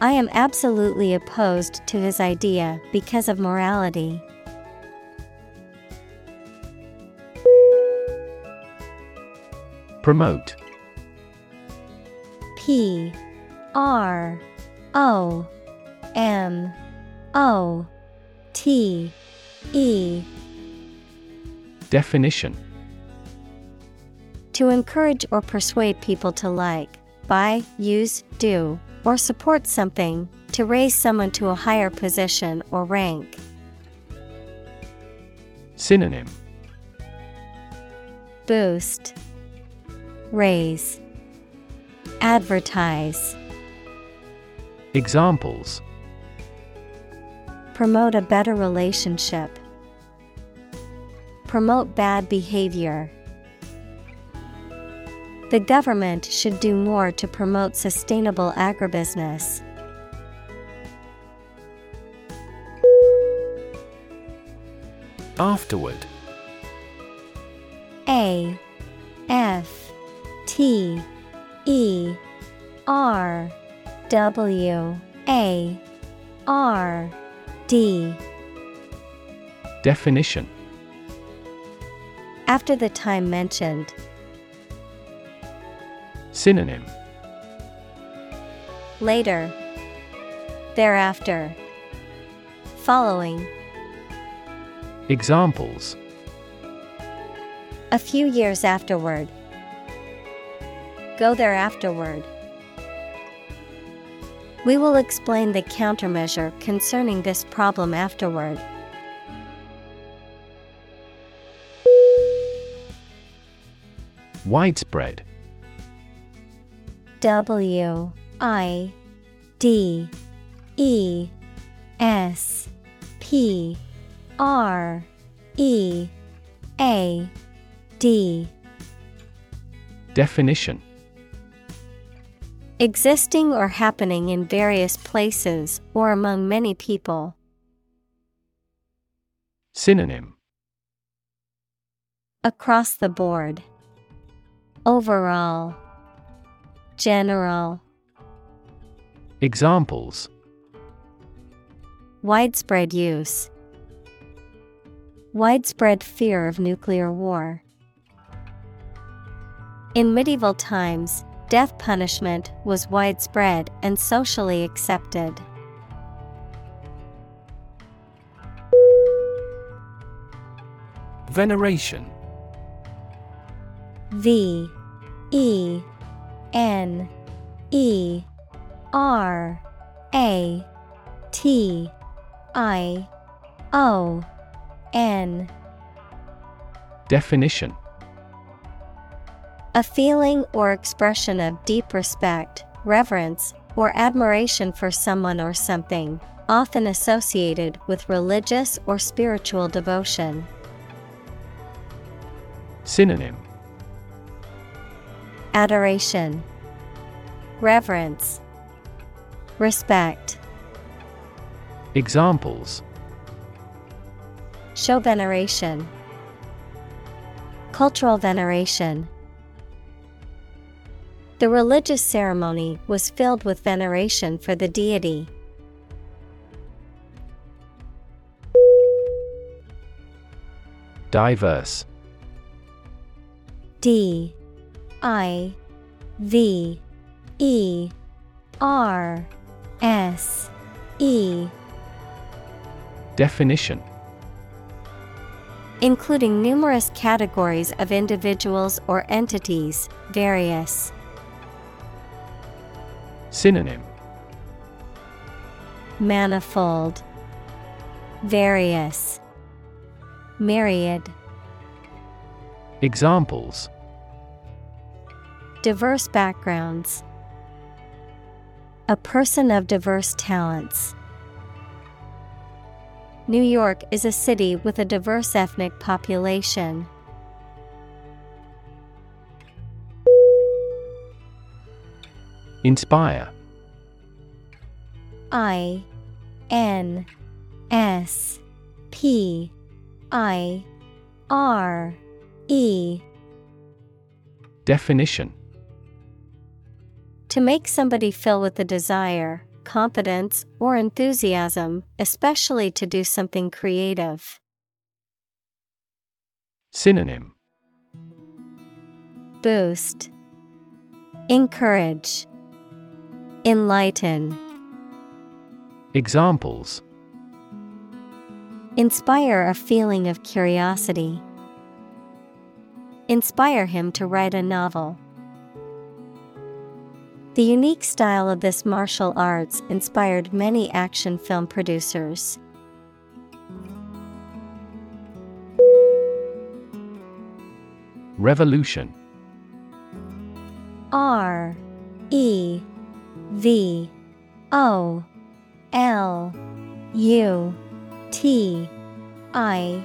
I am absolutely opposed to his idea because of morality. Promote. P R O M O T E. Definition. To encourage or persuade people to like, buy, use, do, or support something, to raise someone to a higher position or rank. Synonym. Boost, Raise, Advertise, Examples. Promote a better relationship, Promote bad behavior. The government should do more to promote sustainable agribusiness. Afterward. A F T E R W A R D. Definition. After the time mentioned, Synonym. Later. Thereafter. Following. Examples. A few years afterward. Go there afterward. We will explain the countermeasure concerning this problem afterward. Widespread. W I D E S P R E A D Definition Existing or happening in various places or among many people. Synonym Across the board. Overall. General. Examples Widespread use. Widespread fear of nuclear war. In medieval times, death punishment was widespread and socially accepted. Veneration V E N E R A T I O N Definition A feeling or expression of deep respect, reverence, or admiration for someone or something, often associated with religious or spiritual devotion. Synonym Adoration, Reverence, Respect. Examples Show veneration, Cultural veneration. The religious ceremony was filled with veneration for the deity. Diverse D I V E R S E. Definition. Including numerous categories of individuals or entities, various. Synonym. Manifold, Various, Myriad. Examples Diverse backgrounds. A person of diverse talents. New York is a city with a diverse ethnic population. Inspire I N S P I R E Definition To make somebody fill with a desire, confidence, or enthusiasm, especially to do something creative. Synonym Boost, Encourage, Enlighten. Examples Inspire a feeling of curiosity. Inspire him to write a novel. The unique style of this martial arts inspired many action film producers. Revolution. R E V O L U T I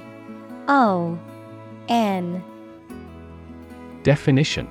O N. Definition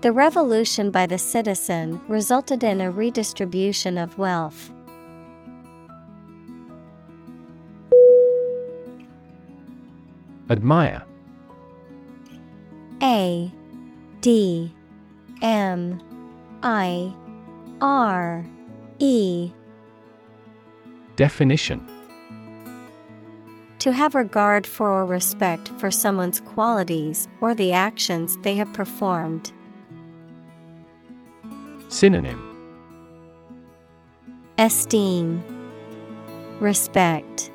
The revolution by the citizen resulted in a redistribution of wealth. Admire A D M I R E Definition To have regard for or respect for someone's qualities or the actions they have performed. Synonym Esteem, Respect,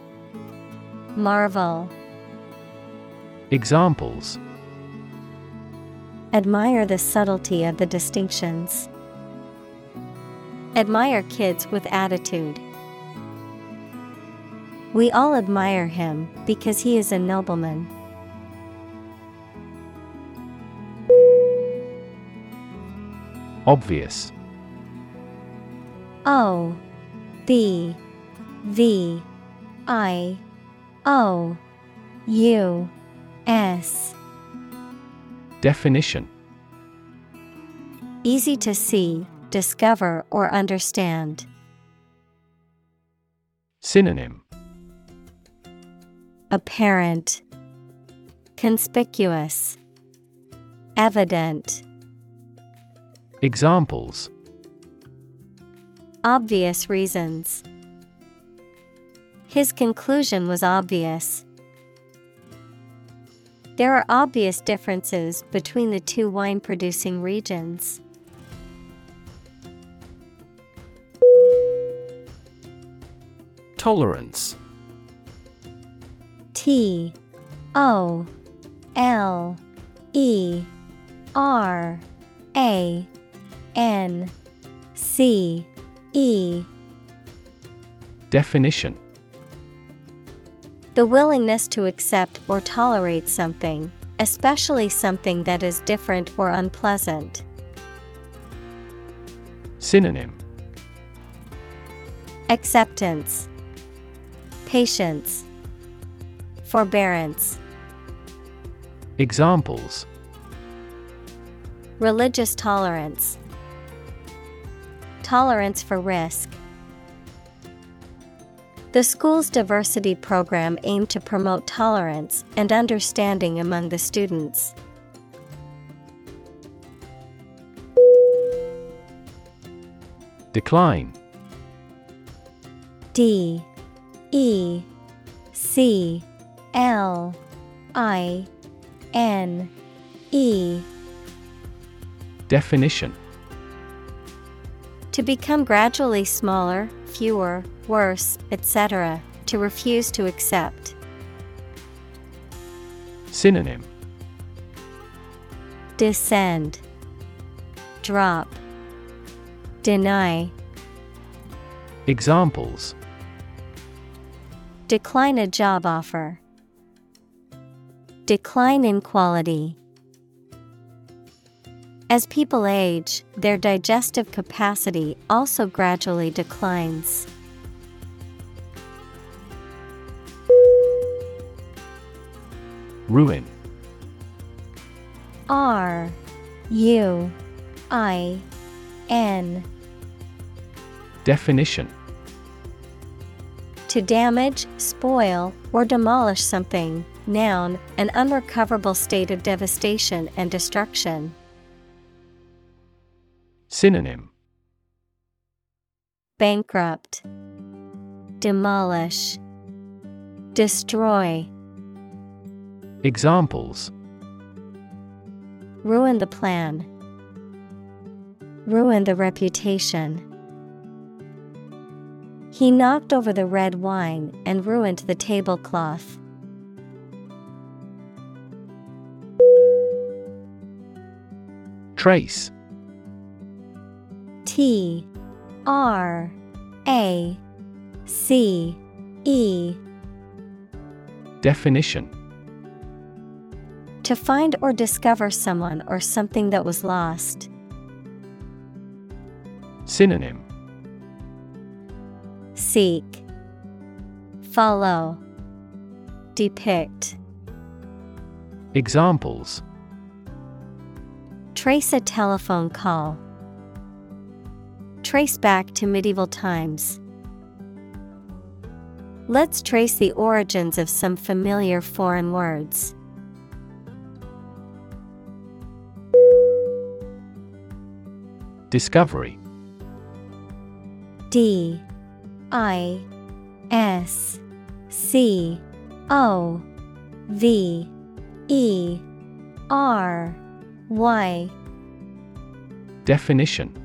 Marvel. Examples Admire the subtlety of the distinctions. Admire kids with attitude. We all admire him because he is a nobleman. Obvious. O B V I O U S. Definition. Easy to see, discover, or understand. Synonym. Apparent, Conspicuous, Evident. Examples Obvious reasons. His conclusion was obvious. There are obvious differences between the two wine producing regions. Tolerance T O L E R A N C E. Definition. The willingness to accept or tolerate something, especially something that is different or unpleasant. Synonym. Acceptance, Patience, Forbearance. Examples. Religious tolerance, Tolerance for risk. The school's diversity program aimed to promote tolerance and understanding among the students. Decline. D. E. C. L. I. N. E. Definition To become gradually smaller, fewer, worse, etc., to refuse to accept. Synonym Descend, Drop, Deny. Examples Decline a job offer. Decline in quality. As people age, their digestive capacity also gradually declines. Ruin R U I N Definition To damage, spoil, or demolish something. Noun, an unrecoverable state of devastation and destruction. Synonym. Bankrupt, Demolish, Destroy, Examples. Ruin the plan, Ruin the reputation. He knocked over the red wine and ruined the tablecloth. Trace T R A C E Definition To find or discover someone or something that was lost. Synonym Seek, Follow, Depict. Examples Trace a telephone call. Trace back to medieval times. Let's trace the origins of some familiar foreign words. Discovery. D. I. S. C. O. V. E. R. Y. Definition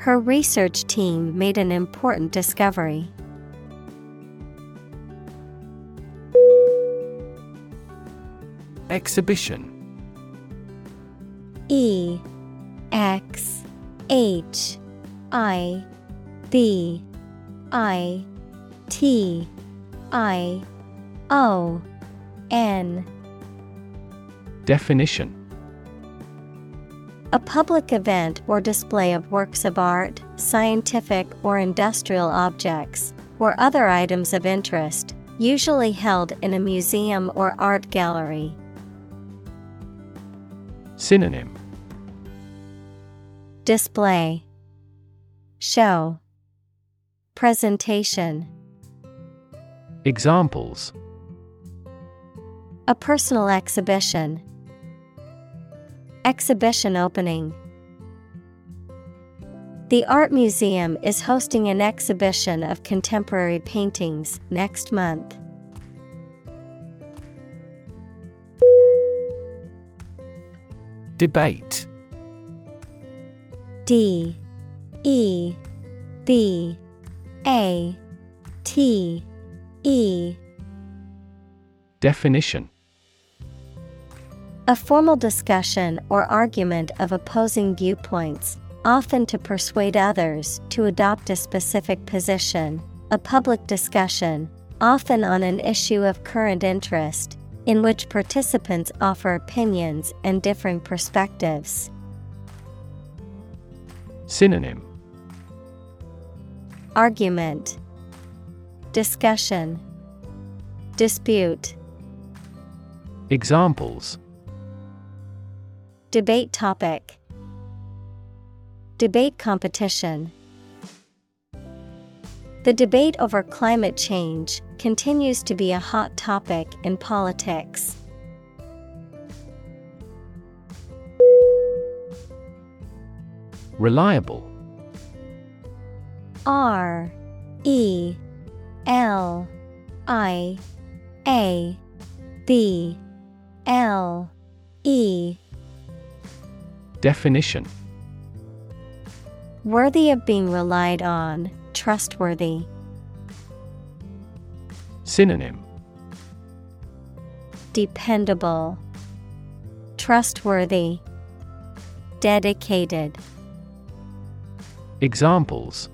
Her research team made an important discovery. Exhibition. E X H I B I T I O N. Definition A public event or display of works of art, scientific or industrial objects, or other items of interest, usually held in a museum or art gallery. Synonym. Display. Show. Presentation. Examples. A personal exhibition. Exhibition opening. The Art Museum is hosting an exhibition of contemporary paintings next month. Debate D E B A T E Definition A formal discussion or argument of opposing viewpoints, often to persuade others to adopt a specific position, a public discussion, often on an issue of current interest, in which participants offer opinions and differing perspectives. Synonym. Argument. Discussion. Dispute. Examples Debate topic. Debate competition. The debate over climate change continues to be a hot topic in politics. Reliable. R E L I A B L E Definition Worthy of being relied on, trustworthy. Synonym Dependable, Trustworthy, Dedicated. Examples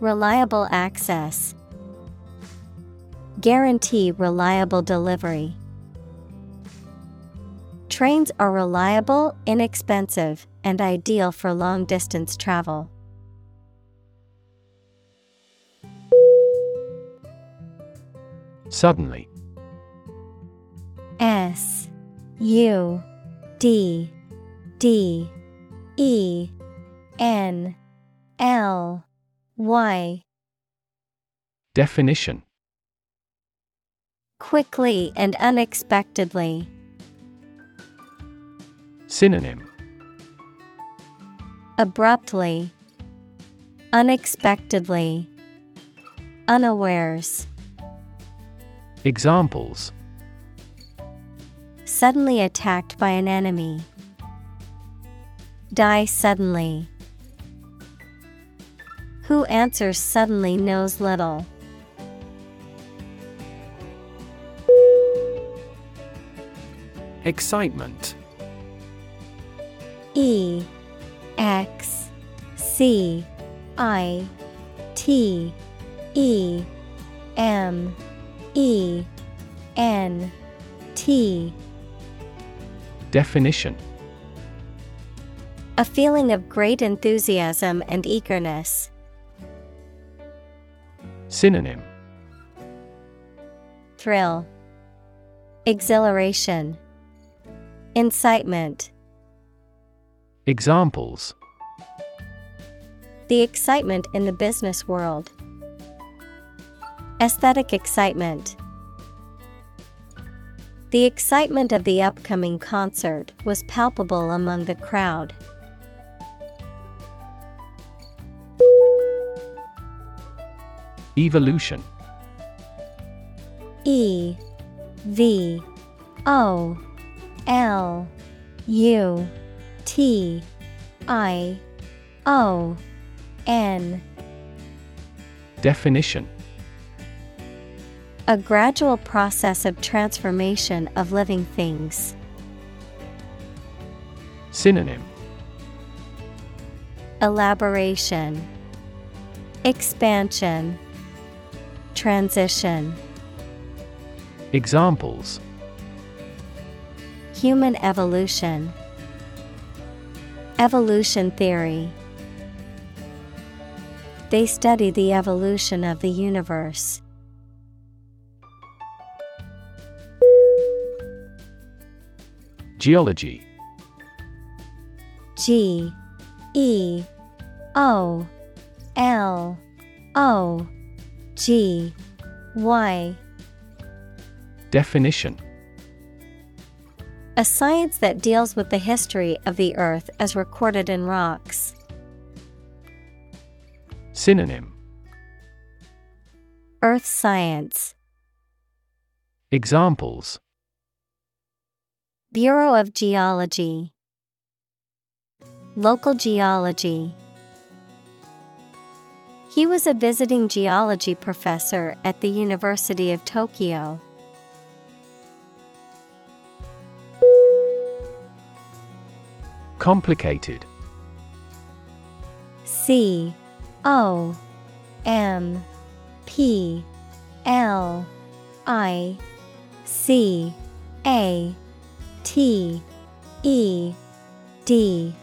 Reliable access. Guarantee reliable delivery. Trains are reliable, inexpensive, and ideal for long distance travel. Suddenly S U D D E N L Y Definition Quickly and unexpectedly. Synonym Abruptly, Unexpectedly, Unawares. Examples Suddenly attacked by an enemy. Die suddenly. Who answers suddenly knows little. Excitement E X C I T E M E N T. Definition. A feeling of great enthusiasm and eagerness. Synonym. Thrill, Exhilaration, Incitement. Examples The excitement in the business world. Aesthetic excitement. The excitement of the upcoming concert was palpable among the crowd. Evolution E V O L U T I O N. Definition. A gradual process of transformation of living things. Synonym. Elaboration. Expansion. Transition. Examples. Human evolution Evolution theory. They study the evolution of the universe. Geology. G E O L O G Y. Definition A science that deals with the history of the earth as recorded in rocks. Synonym. Earth science. Examples. Bureau of Geology. Local geology. He was a visiting geology professor at the University of Tokyo. Complicated. C O M P L I C A T E D.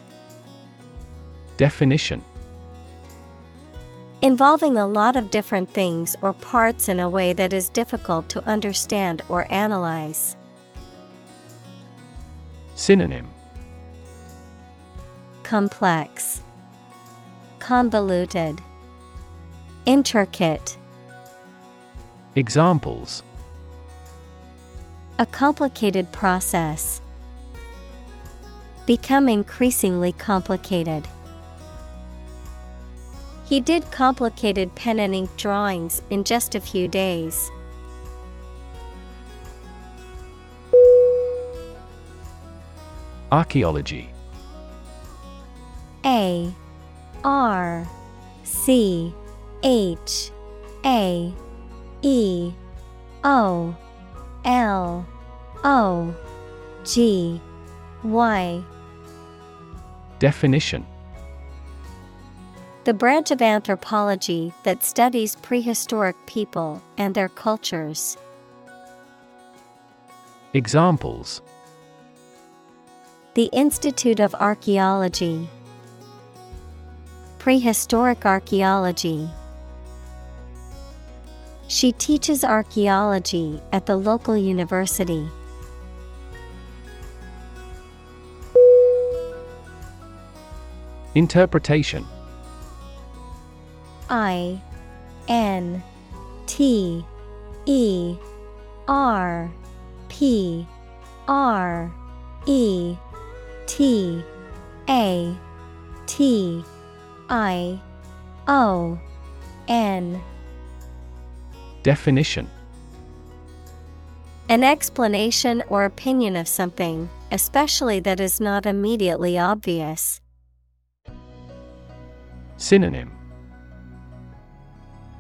Definition. Involving a lot of different things or parts in a way that is difficult to understand or analyze. Synonym Complex, Convoluted, Intricate. Examples A complicated process. Become increasingly complicated. He did complicated pen and ink drawings in just a few days. Archaeology A R C H A E O L O G Y Definition The branch of anthropology that studies prehistoric people and their cultures. Examples The Institute of Archaeology. Prehistoric archaeology. She teaches archaeology at the local university. Interpretation I N T E R P R E T A T I O N. Definition. An explanation or opinion of something, especially that is not immediately obvious. Synonym.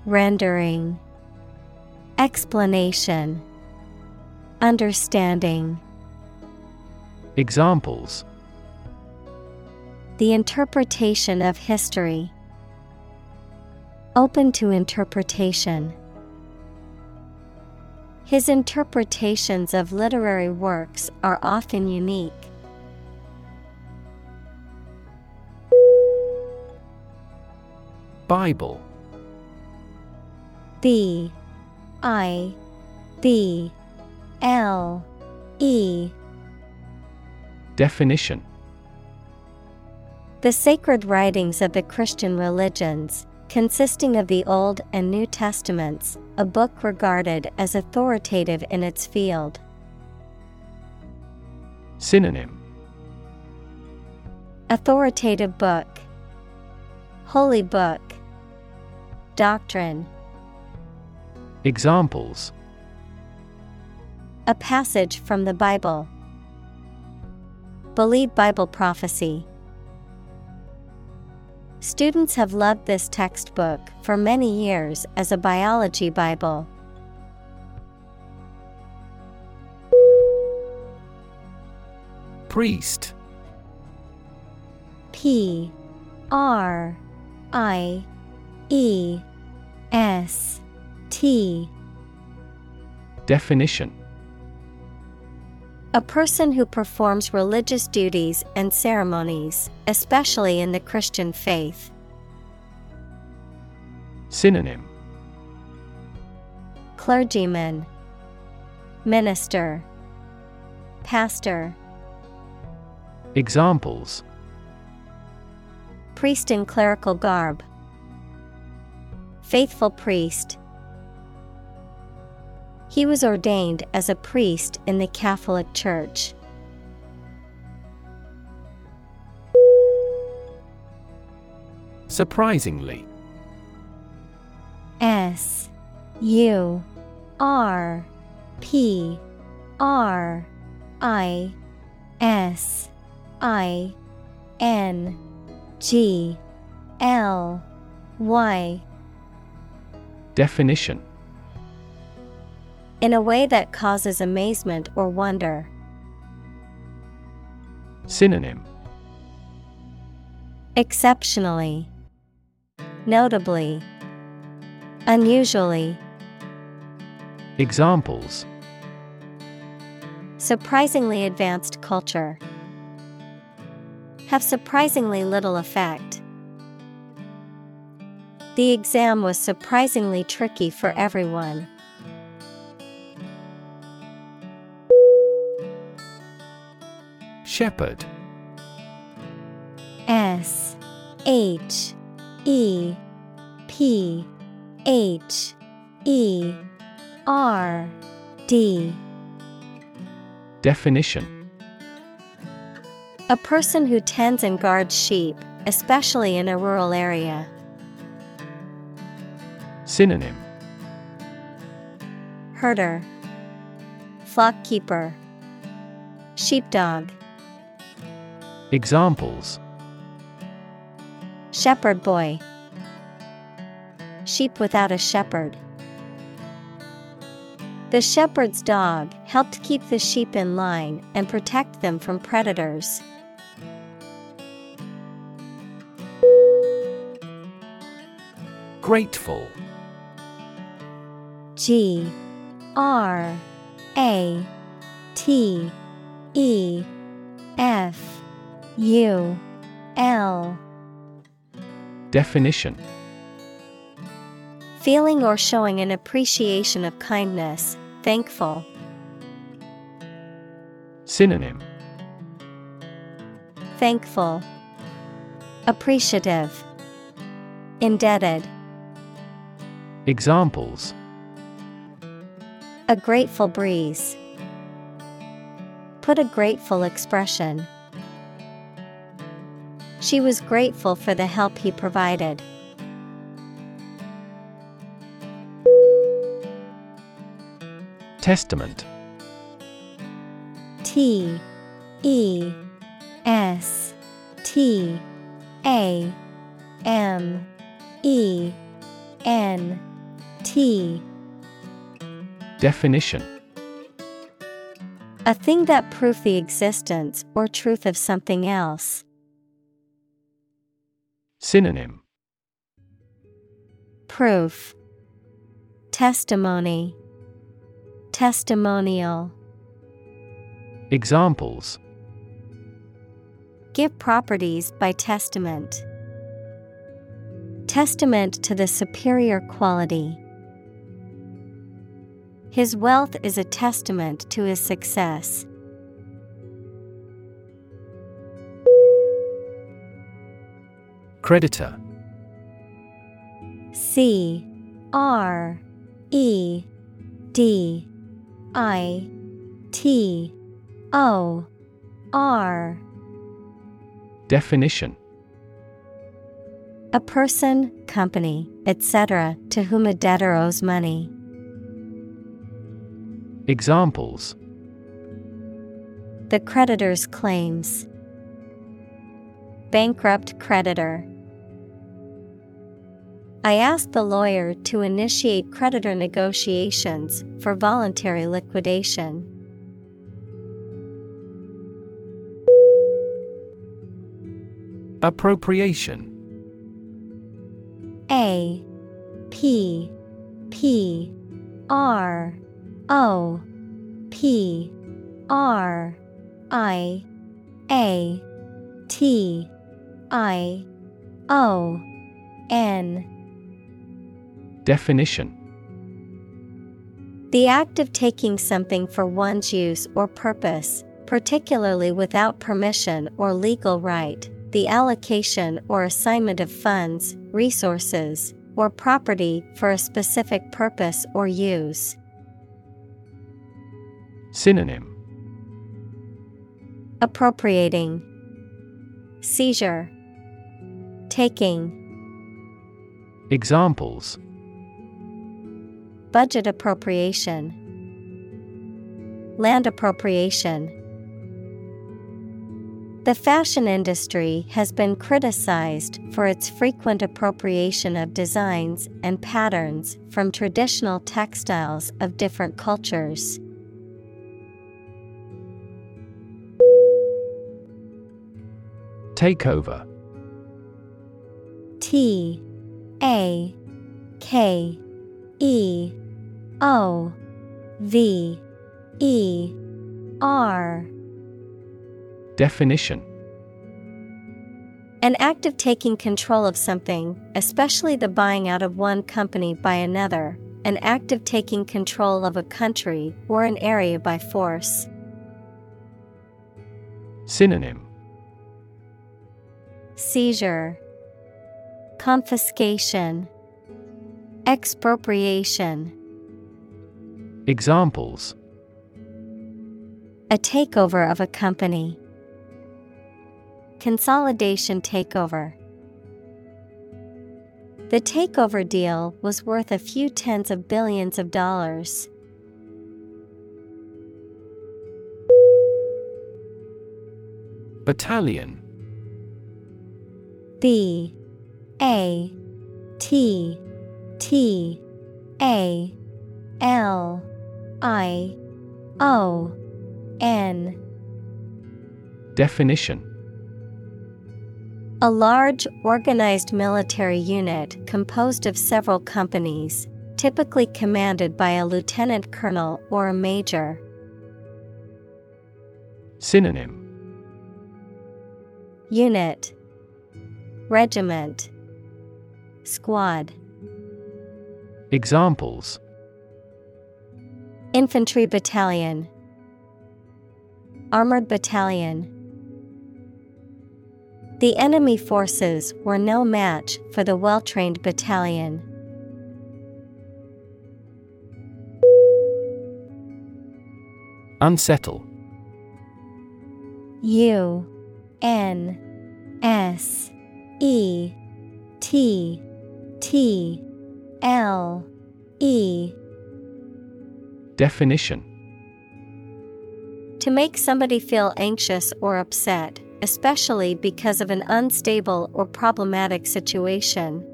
Rendering. Explanation. Understanding. Examples The interpretation of history. Open to interpretation. His interpretations of literary works are often unique. Bible. B. I. B. L. E. Definition The sacred writings of the Christian religions, consisting of the Old and New Testaments, a book regarded as authoritative in its field. Synonym Authoritative book, Holy book, Doctrine. Examples A passage from the Bible. Believe Bible prophecy. Students have loved this textbook for many years as a biology Bible. Priest. P R I E S T. Definition A person who performs religious duties and ceremonies, especially in the Christian faith. Synonym. Clergyman, Minister, Pastor, Examples. Priest in clerical garb, Faithful priest. He was ordained as a priest in the Catholic Church. Surprisingly. S U R P R I S I N G L Y. Definition In a way that causes amazement or wonder. Synonym Exceptionally, Notably, Unusually, Examples Surprisingly advanced culture. Have surprisingly little effect. The exam was surprisingly tricky for everyone. Shepherd. S H E P H E R D. Definition. A person who tends and guards sheep, especially in a rural area. Synonym. Herder, Flock keeper, Sheepdog, Examples Shepherd boy, Sheep without a shepherd. The shepherd's dog helped keep the sheep in line and protect them from predators. Grateful G R A T E F U L Definition Feeling or showing an appreciation of kindness, thankful. Synonym Thankful, Appreciative, Indebted. Examples A grateful breeze. Put a grateful expression. She was grateful for the help he provided. Testament T E S T A M E N T Definition A thing that proves the existence or truth of something else. Synonym Proof Testimony Testimonial Examples Give properties by testament. Testament to the superior quality. His wealth is a testament to his success. Creditor C R E D I T O R Definition A person, company, etc., to whom a debtor owes money. Examples The creditor's claims. Bankrupt creditor. I asked the lawyer to initiate creditor negotiations for voluntary liquidation. Appropriation A P P R O P R I A T I O N Definition. The act of taking something for one's use or purpose, particularly without permission or legal right, the allocation or assignment of funds, resources, or property for a specific purpose or use. Synonym. Appropriating. Seizure. Taking. Examples Budget appropriation. Land appropriation. The fashion industry has been criticized for its frequent appropriation of designs and patterns from traditional textiles of different cultures. Takeover. T A K E O V E R. Definition. An act of taking control of something, especially the buying out of one company by another, an act of taking control of a country or an area by force. Synonym. Seizure, Confiscation, Expropriation. Examples. A takeover of a company. Consolidation takeover. The takeover deal was worth a few tens of billions of dollars. Battalion. B. A. T. T. A. L I O N. Definition. A large, organized military unit composed of several companies, typically commanded by a lieutenant colonel or a major. Synonym. Unit. Regiment. Squad. Examples Infantry Battalion. Armored Battalion. The enemy forces were no match for the well trained battalion. Unsettle. U N S E T T L E Definition To make somebody feel anxious or upset, especially because of an unstable or problematic situation.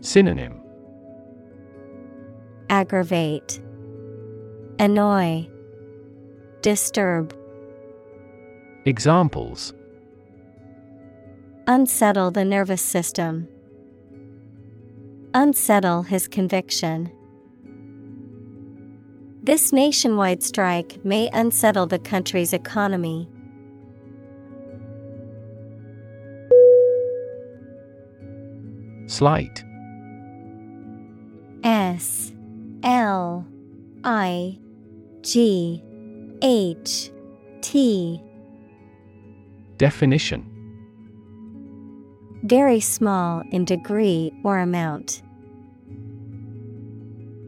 Synonym Aggravate, Annoy, Disturb, Examples Unsettle the nervous system. Unsettle his conviction. This nationwide strike may unsettle the country's economy. Slight S L I G H T Definition Very small in degree or amount.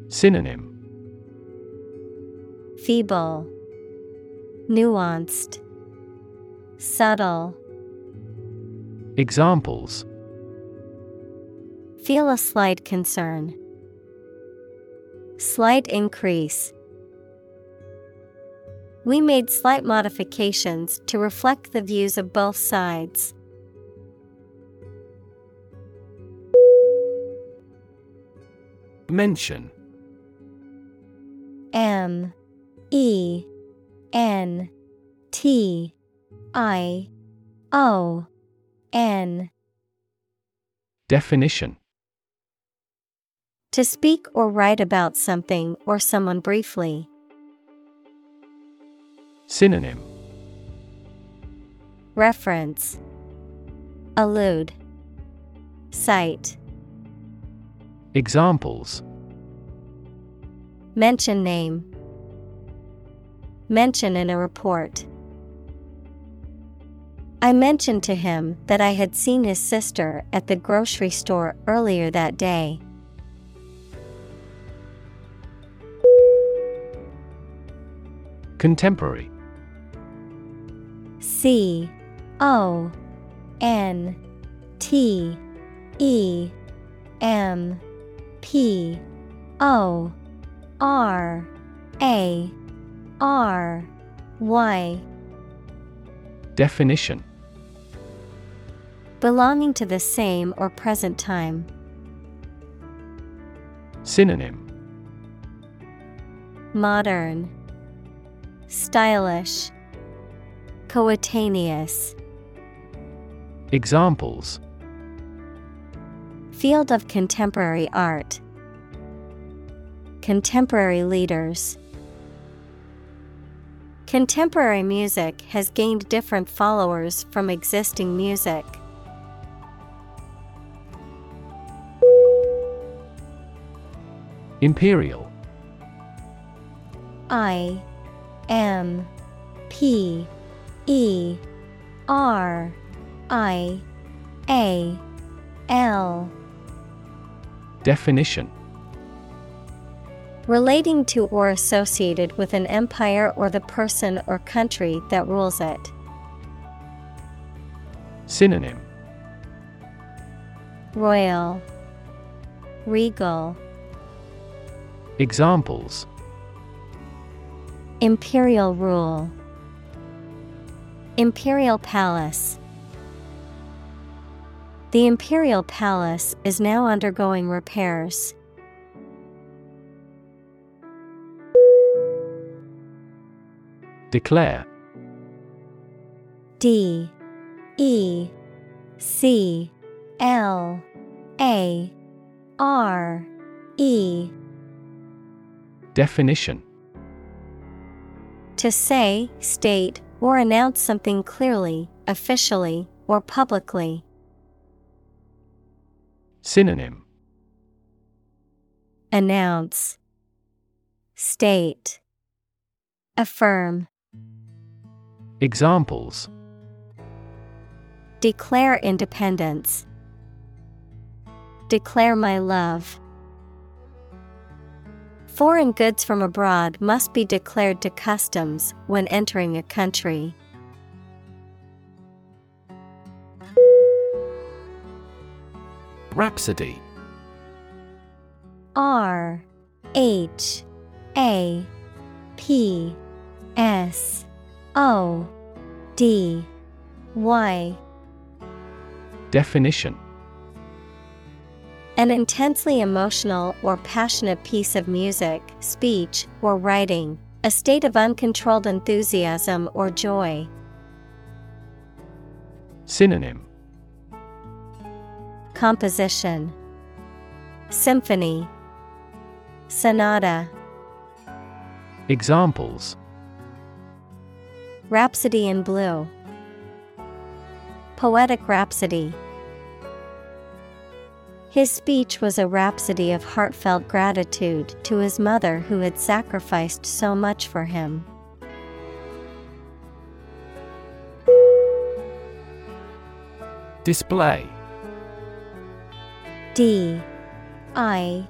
Synonym Feeble, Nuanced, Subtle. Examples Feel a slight concern. Slight increase. We made slight modifications to reflect the views of both sides. Mention M E N T I O N. Definition. To speak or write about something or someone briefly. Synonym. Reference. Allude. Cite. Examples. Mention name Mention in a report. I mentioned to him that I had seen his sister at the grocery store earlier that day. Contemporary C O N T E M P O R A R Y. Definition. Belonging to the same or present time. Synonym. Modern. Stylish. Coetaneous. Examples. Field of contemporary art. Contemporary leaders Contemporary music has gained different followers from existing music. Imperial. I M P E R I A L. Definition Relating to or associated with an empire or the person or country that rules it. Synonym. Royal. Regal. Examples. Imperial rule. Imperial Palace. The Imperial Palace is now undergoing repairs. Declare. D E C L A R E. Definition. To say, state, or announce something clearly, officially, or publicly. Synonym. Announce. State. Affirm Examples Declare independence. Declare my love. Foreign goods from abroad must be declared to customs when entering a country. Rhapsody R H A P S O D Y Definition. An intensely emotional or passionate piece of music, speech, or writing, a state of uncontrolled enthusiasm or joy. Synonym. Composition. Symphony. Sonata. Examples Rhapsody in Blue. Poetic Rhapsody. His speech was a rhapsody of heartfelt gratitude to his mother who had sacrificed so much for him. Display. D. I.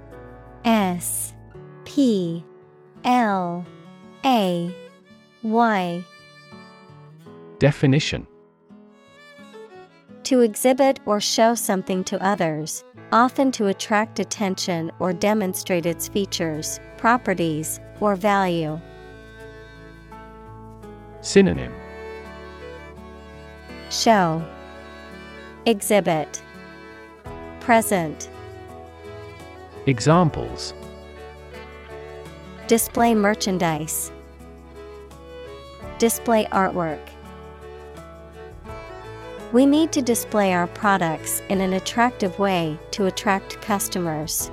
S. P. L. A. Y Definition. To exhibit or show something to others, often to attract attention or demonstrate its features, properties, or value. Synonym. Show. Exhibit. Present. Examples. Display merchandise. Display artwork We need to display our products in an attractive way to attract customers.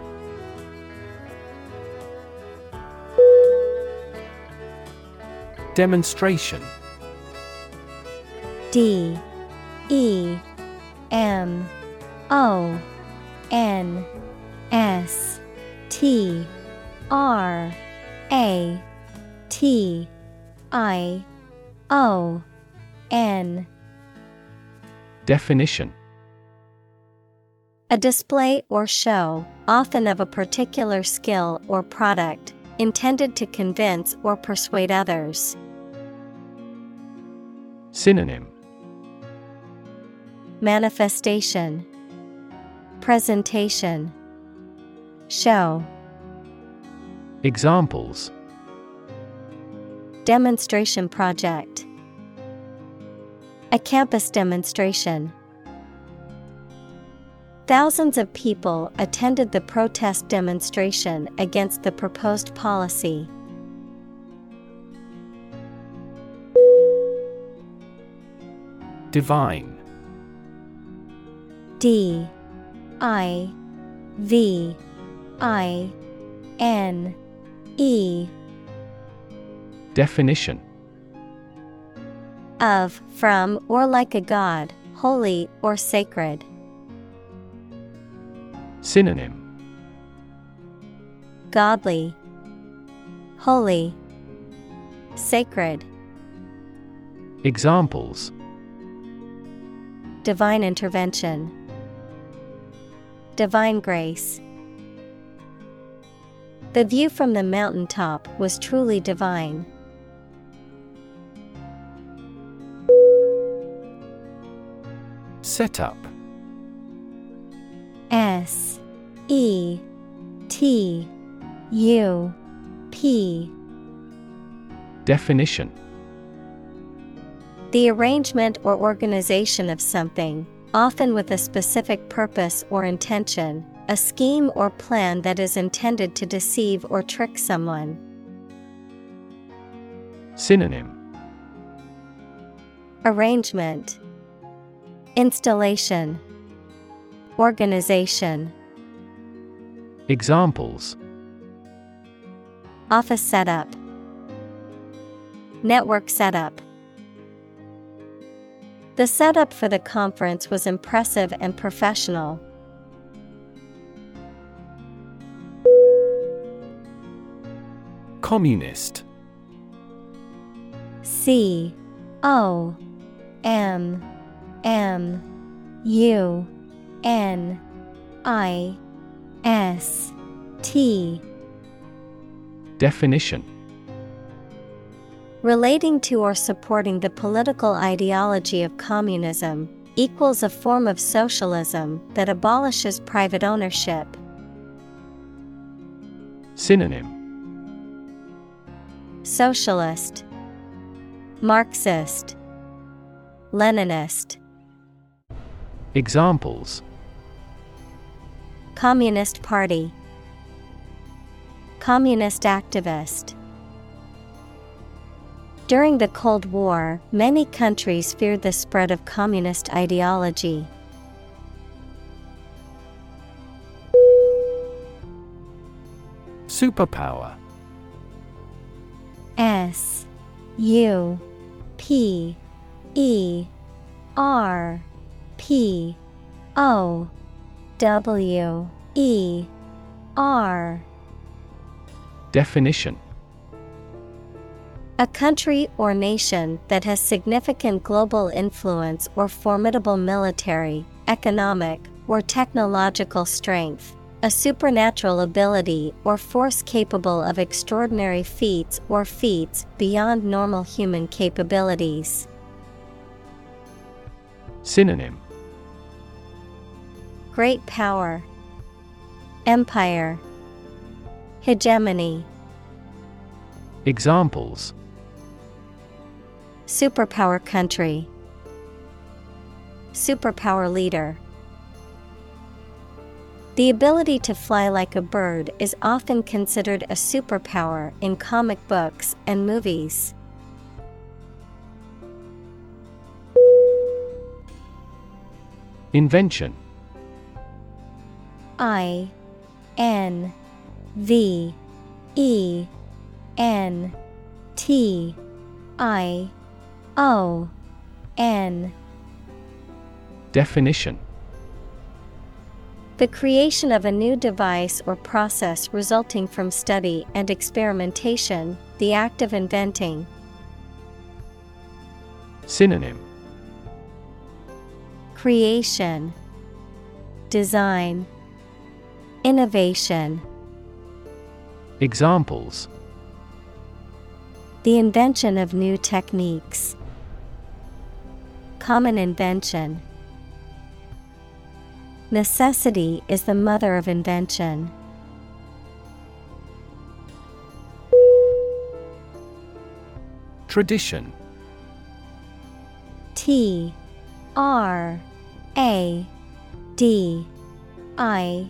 Demonstration D E M O N S T R A T I O N Definition. A display or show, often of a particular skill or product, intended to convince or persuade others. Synonym. Manifestation. Presentation. Show. Examples. Demonstration project A campus demonstration. Thousands of people attended the protest demonstration against the proposed policy. Divine. D I V I N E. Definition of, from, or like a god, holy or sacred. Synonym Godly, holy, sacred. Examples Divine intervention, divine grace. The view from the mountaintop was truly divine. Set up S E T U P. Definition. The arrangement or organization of something, often with a specific purpose or intention, a scheme or plan that is intended to deceive or trick someone. Synonym. Arrangement Installation Organization Examples. Office setup Network setup. The setup for the conference was impressive and professional. Communist. C O M M U N I S T. Definition. Relating to or supporting the political ideology of communism equals a form of socialism that abolishes private ownership. Synonym. Socialist Marxist Leninist Examples. Communist Party. Communist activist. During the Cold War, many countries feared the spread of communist ideology. Superpower. S U P E R P O W E R Definition A country or nation that has significant global influence or formidable military, economic, or technological strength. A supernatural ability or force capable of extraordinary feats or feats beyond normal human capabilities. Synonym Great power, Empire, Hegemony. Examples Superpower country, Superpower leader. The ability to fly like a bird is often considered a superpower in comic books and movies. Invention I N V E N T I O N. Definition. The creation of a new device or process resulting from study and experimentation, the act of inventing. Synonym. Creation, Design, Innovation. Examples The invention of new techniques. Common invention. Necessity is the mother of invention. Tradition T R A D I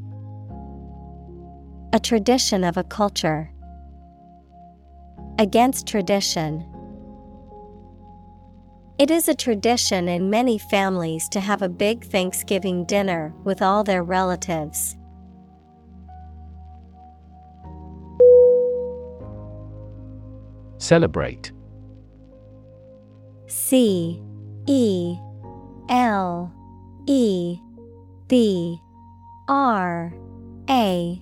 A tradition of a culture. Against tradition. It is a tradition in many families to have a big Thanksgiving dinner with all their relatives. Celebrate C E L E B R A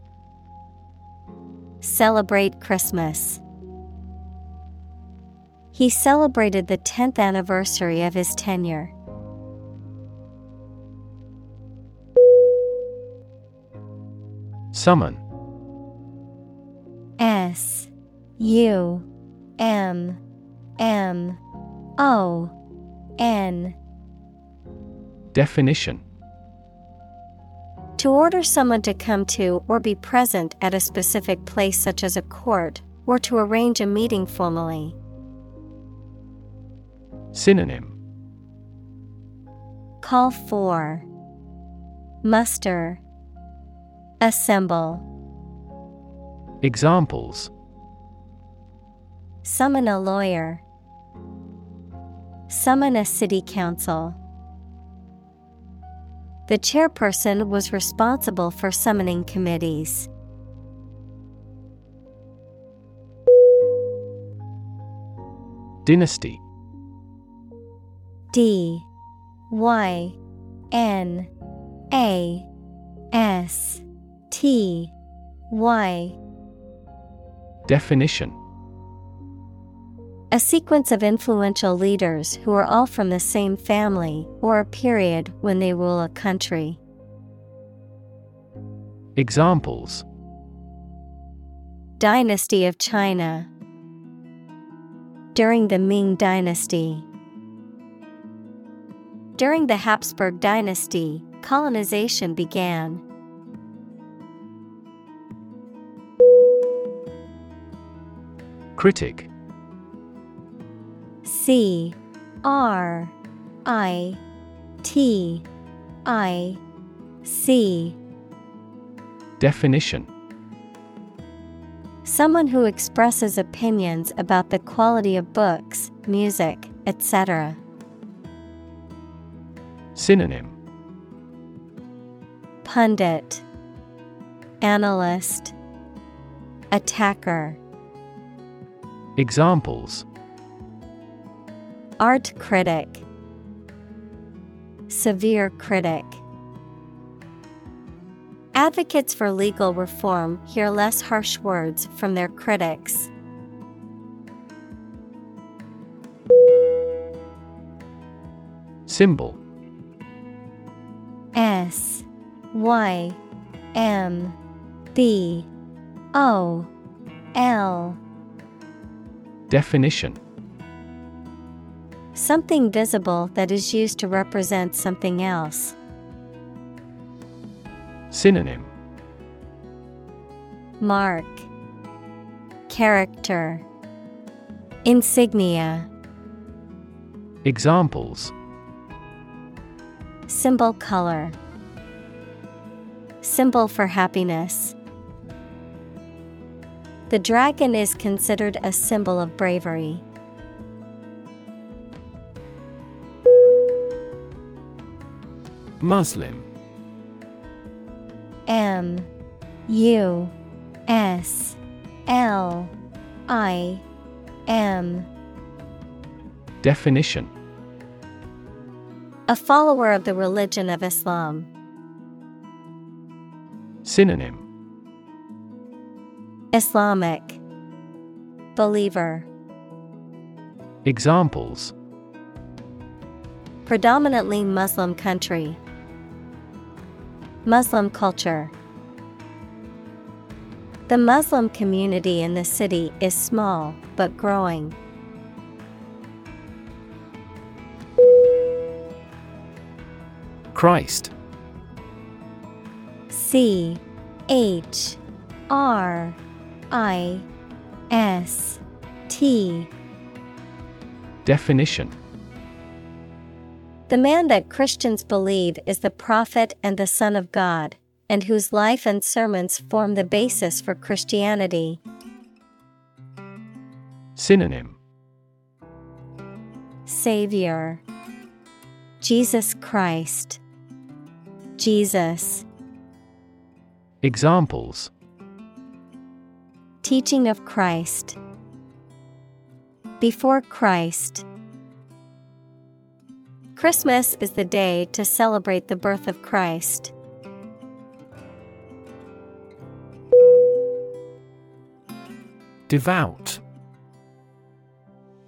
Celebrate Christmas. He celebrated the 10th anniversary of his tenure. Summon S U M M O N Definition To order someone to come to or be present at a specific place, such as a court, or to arrange a meeting formally. Synonym. Call for, Muster, Assemble, Examples. Summon a lawyer, Summon a city council. The chairperson was responsible for summoning committees. Dynasty. D. Y. N. A. S. T. Y. Definition A sequence of influential leaders who are all from the same family or a period when they rule a country. Examples Dynasty of China during the Ming Dynasty. During the Habsburg dynasty, colonization began. Critic C R I T I C. Definition. Someone who expresses opinions about the quality of books, music, etc. Synonym. Pundit Analyst Attacker. Examples Art critic Severe critic. Advocates for legal reform hear less harsh words from their critics. Symbol. S Y M B O L. Definition Something visible that is used to represent something else. Synonym Mark Character Insignia Examples Symbol color Symbol for happiness. The dragon is considered a symbol of bravery. Muslim. M U S L I M. Definition. A follower of the religion of Islam. Synonym. Islamic. Believer. Examples. Predominantly Muslim country. Muslim culture. The Muslim community in the city is small but growing. Christ C H R I S T Definition The man that Christians believe is the prophet and the Son of God, and whose life and sermons form the basis for Christianity. Synonym. Savior. Jesus Christ. Jesus. Examples. Teaching of Christ. Before Christ Christmas is the day to celebrate the birth of Christ. Devout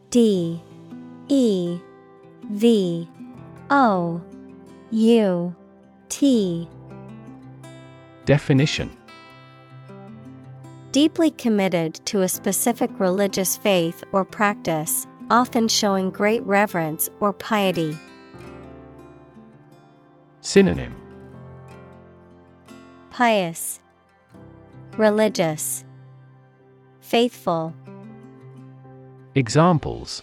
D E V O U T Definition Deeply committed to a specific religious faith or practice, often showing great reverence or piety. Synonym Pious, Religious, Faithful, Examples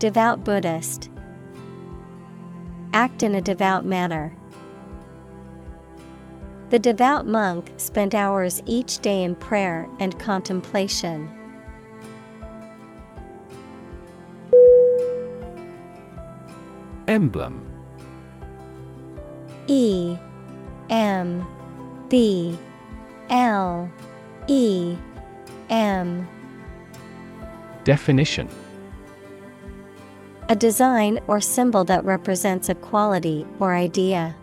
Devout Buddhist. Act in a devout manner. The devout monk spent hours each day in prayer and contemplation. Emblem E M B L E M. Definition. A design or symbol that represents a quality or idea.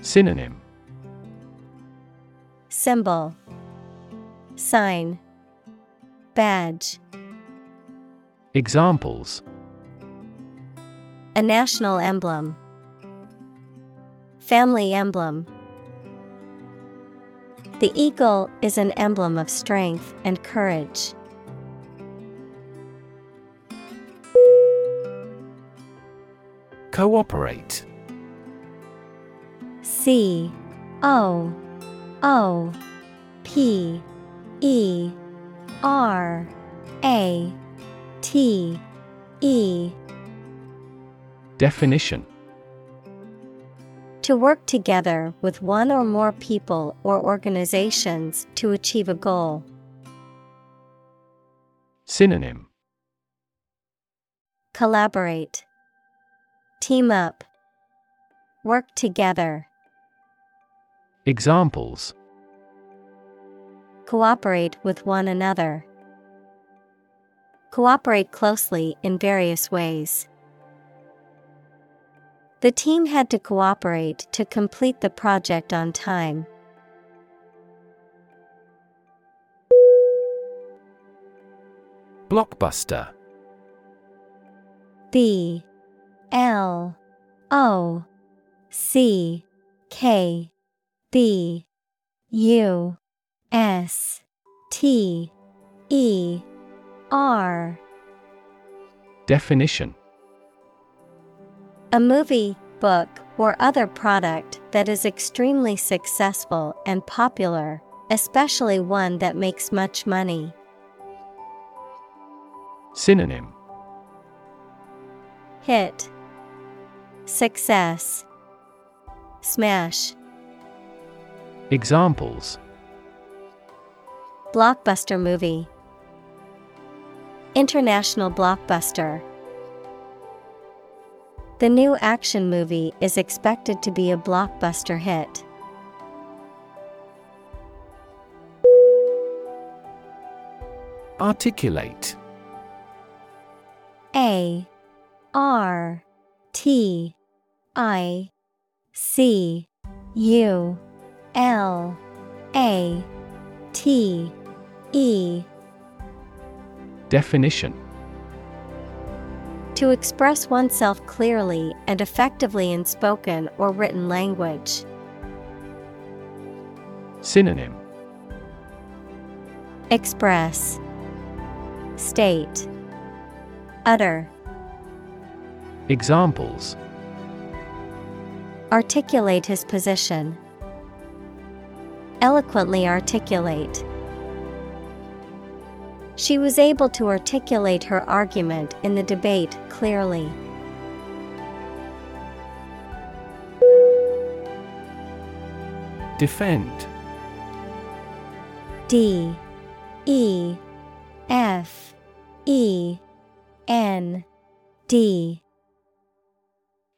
Synonym. Symbol. Sign. Badge. Examples. A national emblem. Family emblem. The eagle is an emblem of strength and courage. Cooperate. C O O P E R A T E Definition To work together with one or more people or organizations to achieve a goal. Synonym Collaborate. Team up. Work together. Examples Cooperate with one another. Cooperate closely in various ways. The team had to cooperate to complete the project on time. Blockbuster. B L O C K B U S T E R Definition A movie, book, or other product that is extremely successful and popular, especially one that makes much money. Synonym. Hit. Success. Smash. Examples. Blockbuster movie. International blockbuster The new action movie is expected to be a blockbuster hit. Articulate. A. R. T. I. C. U. L. A. T. E. Definition To express oneself clearly and effectively in spoken or written language. Synonym Express State Utter Examples Articulate his position. Eloquently articulate. She was able to articulate her argument in the debate clearly. Defend. D. E. F. E. N. D.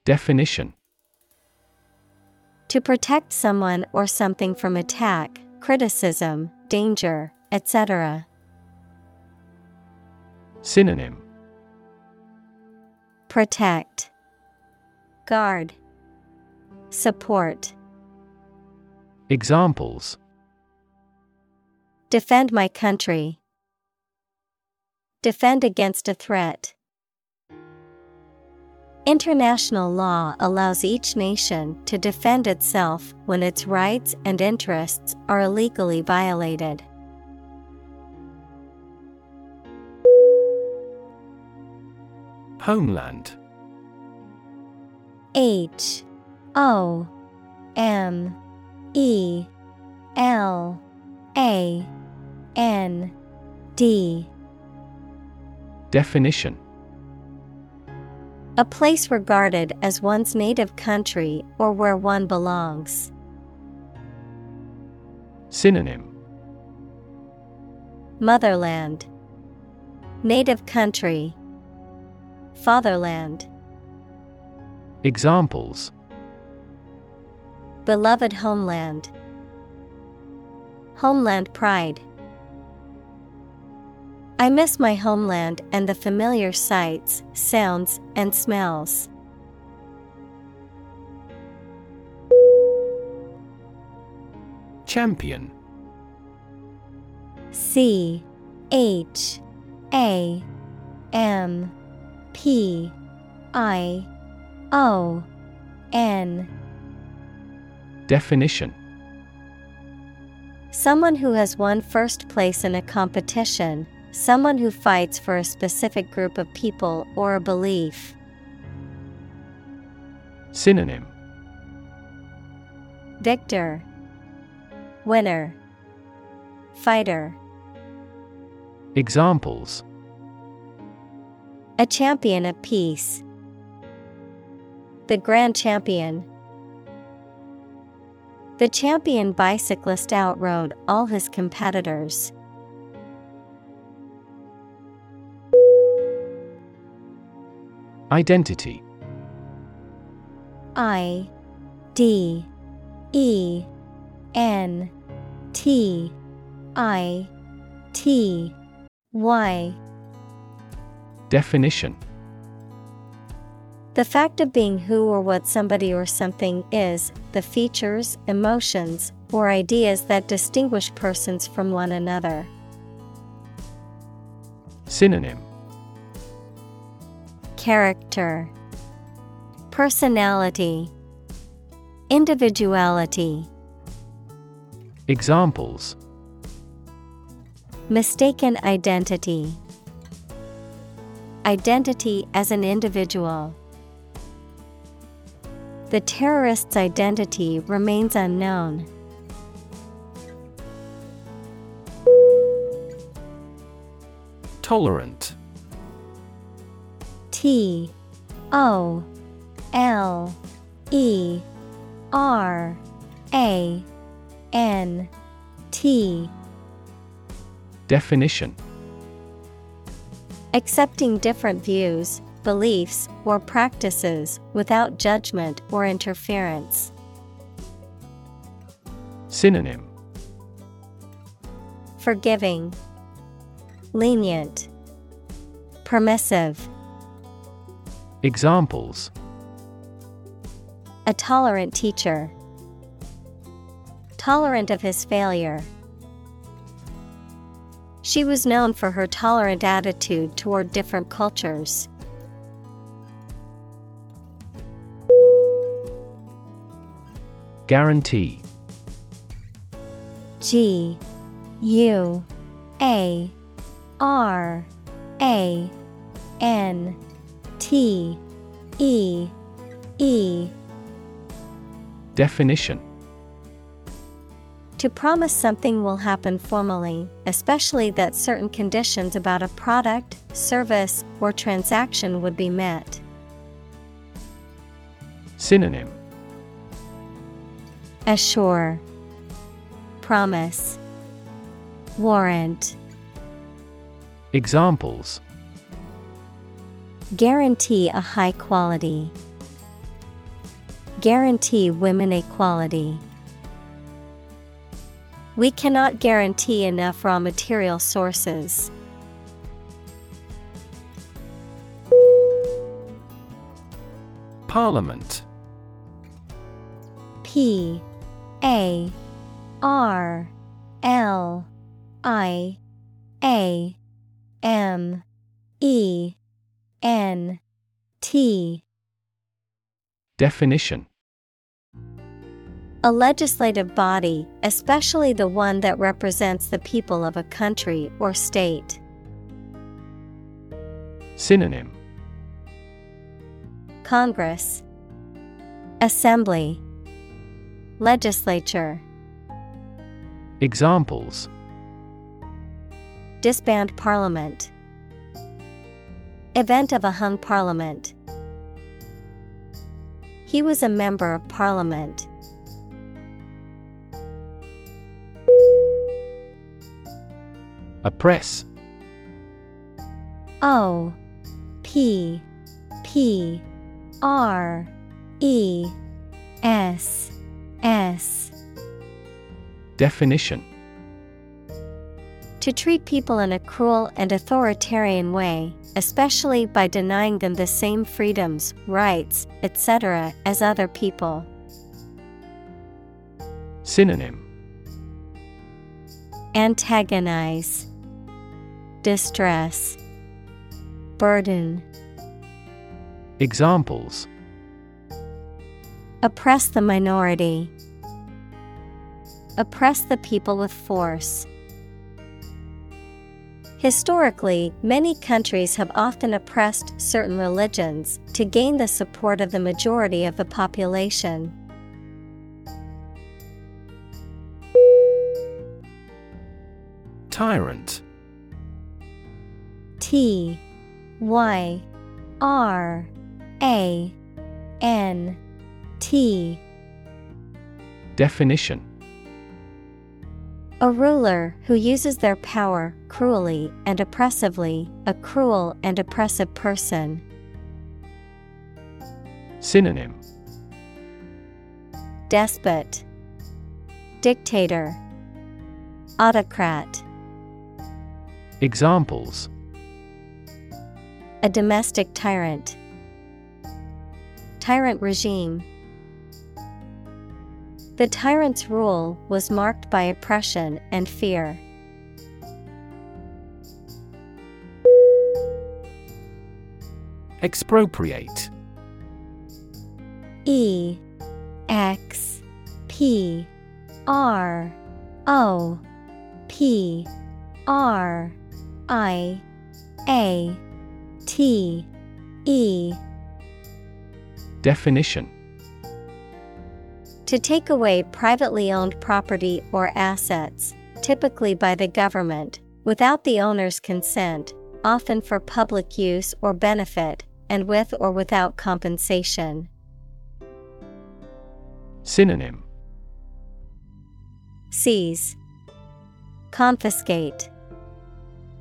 Definition. To protect someone or something from attack, criticism, danger, etc. Synonym Protect, Guard, Support. Examples Defend my country. Defend against a threat. International law allows each nation to defend itself when its rights and interests are illegally violated. Homeland. H O M E L A N D. Definition. A place regarded as one's native country or where one belongs. Synonym. Motherland, Native country, Fatherland, Examples Beloved homeland, Homeland pride. I miss my homeland and the familiar sights, sounds, and smells. Champion. C H A M P I O N. Definition. Someone who has won first place in a competition, someone who fights for a specific group of people or a belief. Synonym. Victor, Winner, Fighter. Examples A champion of peace. The grand champion. The champion bicyclist outrode all his competitors. Identity I D E N T I T Y Definition. The fact of being who or what somebody or something is, the features, emotions, or ideas that distinguish persons from one another. Synonym. Character. Personality. Individuality. Examples. Mistaken identity Identity as an individual. The terrorist's identity remains unknown. Tolerant T O L E R A N T Definition Accepting different views, beliefs, or practices without judgment or interference. Synonym Forgiving, Lenient, Permissive. Examples A tolerant teacher. Tolerant of his failure. She was known for her tolerant attitude toward different cultures. Guarantee. G U A R A N T E E. Definition To promise something will happen formally, especially that certain conditions about a product, service, or transaction would be met. Synonym Assure, Promise, Warrant, Examples Guarantee a high quality. Guarantee women equality. We cannot guarantee enough raw material sources. Parliament. P A R L I A M E N T. Definition A legislative body, especially the one that represents the people of a country or state. Synonym Congress, Assembly, Legislature, Examples Disband Parliament, Event of a hung Parliament. He was a member of Parliament. Oppress O P P R E S S Definition To treat people in a cruel and authoritarian way, especially by denying them the same freedoms, rights, etc., as other people. Synonym Antagonize, Distress, Burden, Examples. Oppress the minority, Oppress the people with force. Historically, many countries have often oppressed certain religions to gain the support of the majority of the population. Tyrant T Y R A N T Definition. A ruler who uses their power cruelly and oppressively, a cruel and oppressive person. Synonym. Despot. Dictator. Autocrat. Examples A domestic tyrant. Tyrant regime. The tyrant's rule was marked by oppression and fear. Expropriate. E X P R O P R I A T E. Definition. To take away privately owned property or assets, typically by the government, without the owner's consent, often for public use or benefit, and with or without compensation. Synonym. Seize, Confiscate,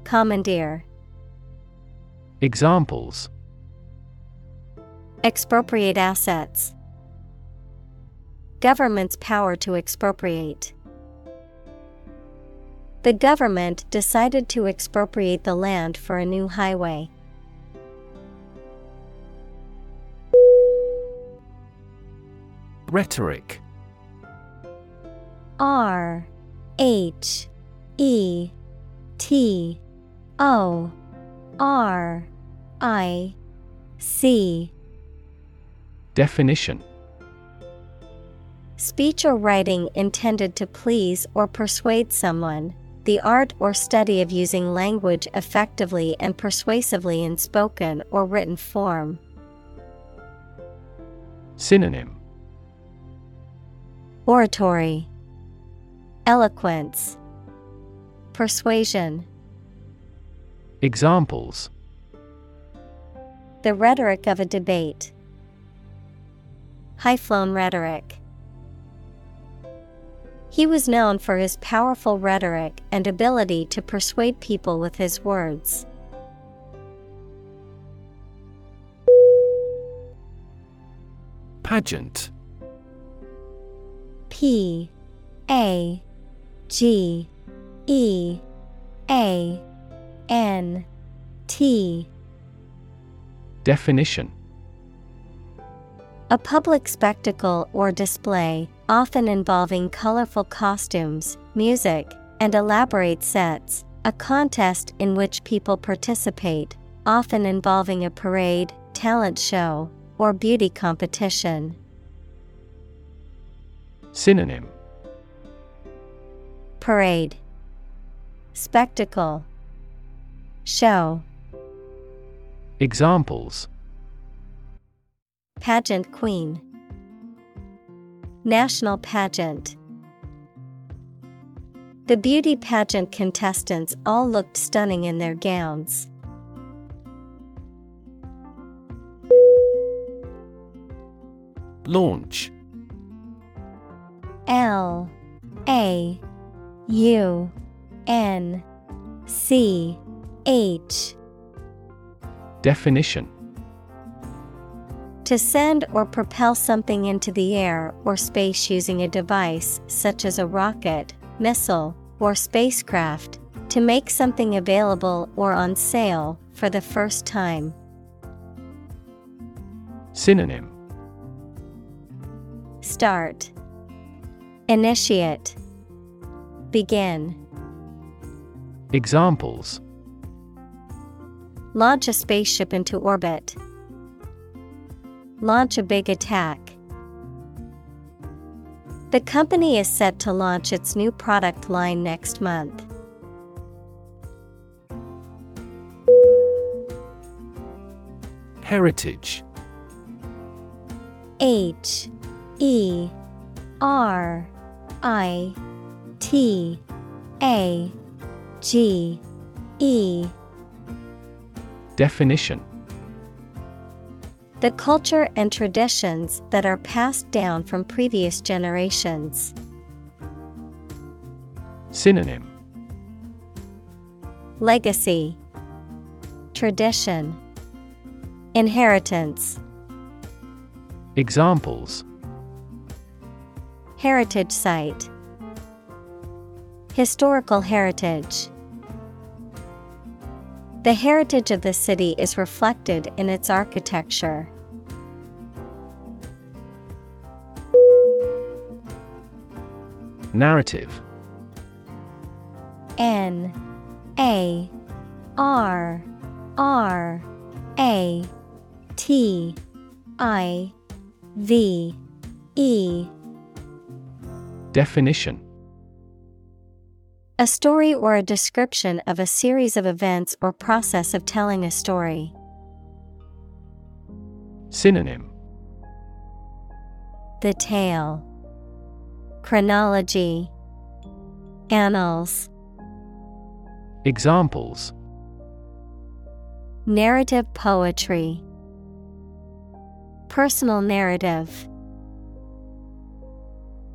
Commandeer, Examples Expropriate assets. Government's power to expropriate. The government decided to expropriate the land for a new highway. Rhetoric R H E T O R I C. Definition. Speech or writing intended to please or persuade someone, the art or study of using language effectively and persuasively in spoken or written form. Synonym. Oratory, Eloquence, Persuasion. Examples The rhetoric of a debate. High flown rhetoric. He was known for his powerful rhetoric and ability to persuade people with his words. Pageant P A G E A N T. Definition. A public spectacle or display, often involving colorful costumes, music, and elaborate sets, a contest in which people participate, often involving a parade, talent show, or beauty competition. Synonym. Parade. Spectacle Show Examples. Pageant Queen. National Pageant. The beauty pageant contestants all looked stunning in their gowns. Launch. L A U N C H. Definition. To send or propel something into the air or space using a device such as a rocket, missile, or spacecraft, to make something available or on sale for the first time. Synonym. Start. Initiate. Begin. Examples Launch a spaceship into orbit. Launch a big attack. The company is set to launch its new product line next month. Heritage H E R I T A G E Definition. The culture and traditions that are passed down from previous generations. Synonym. Legacy. Tradition. Inheritance. Examples. Heritage Site. Historical Heritage The heritage of the city is reflected in its architecture. Narrative. N A R R A T I V E. Definition A story or a description of a series of events or process of telling a story. Synonym. The tale, chronology, annals, Examples. Narrative poetry, personal narrative.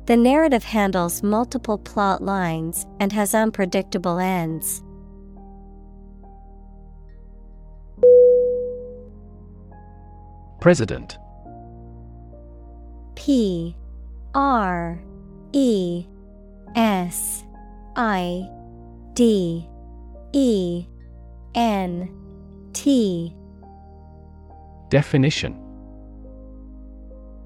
The narrative handles multiple plot lines and has unpredictable ends. President. P. R. E. S. I. D. E. N. T. Definition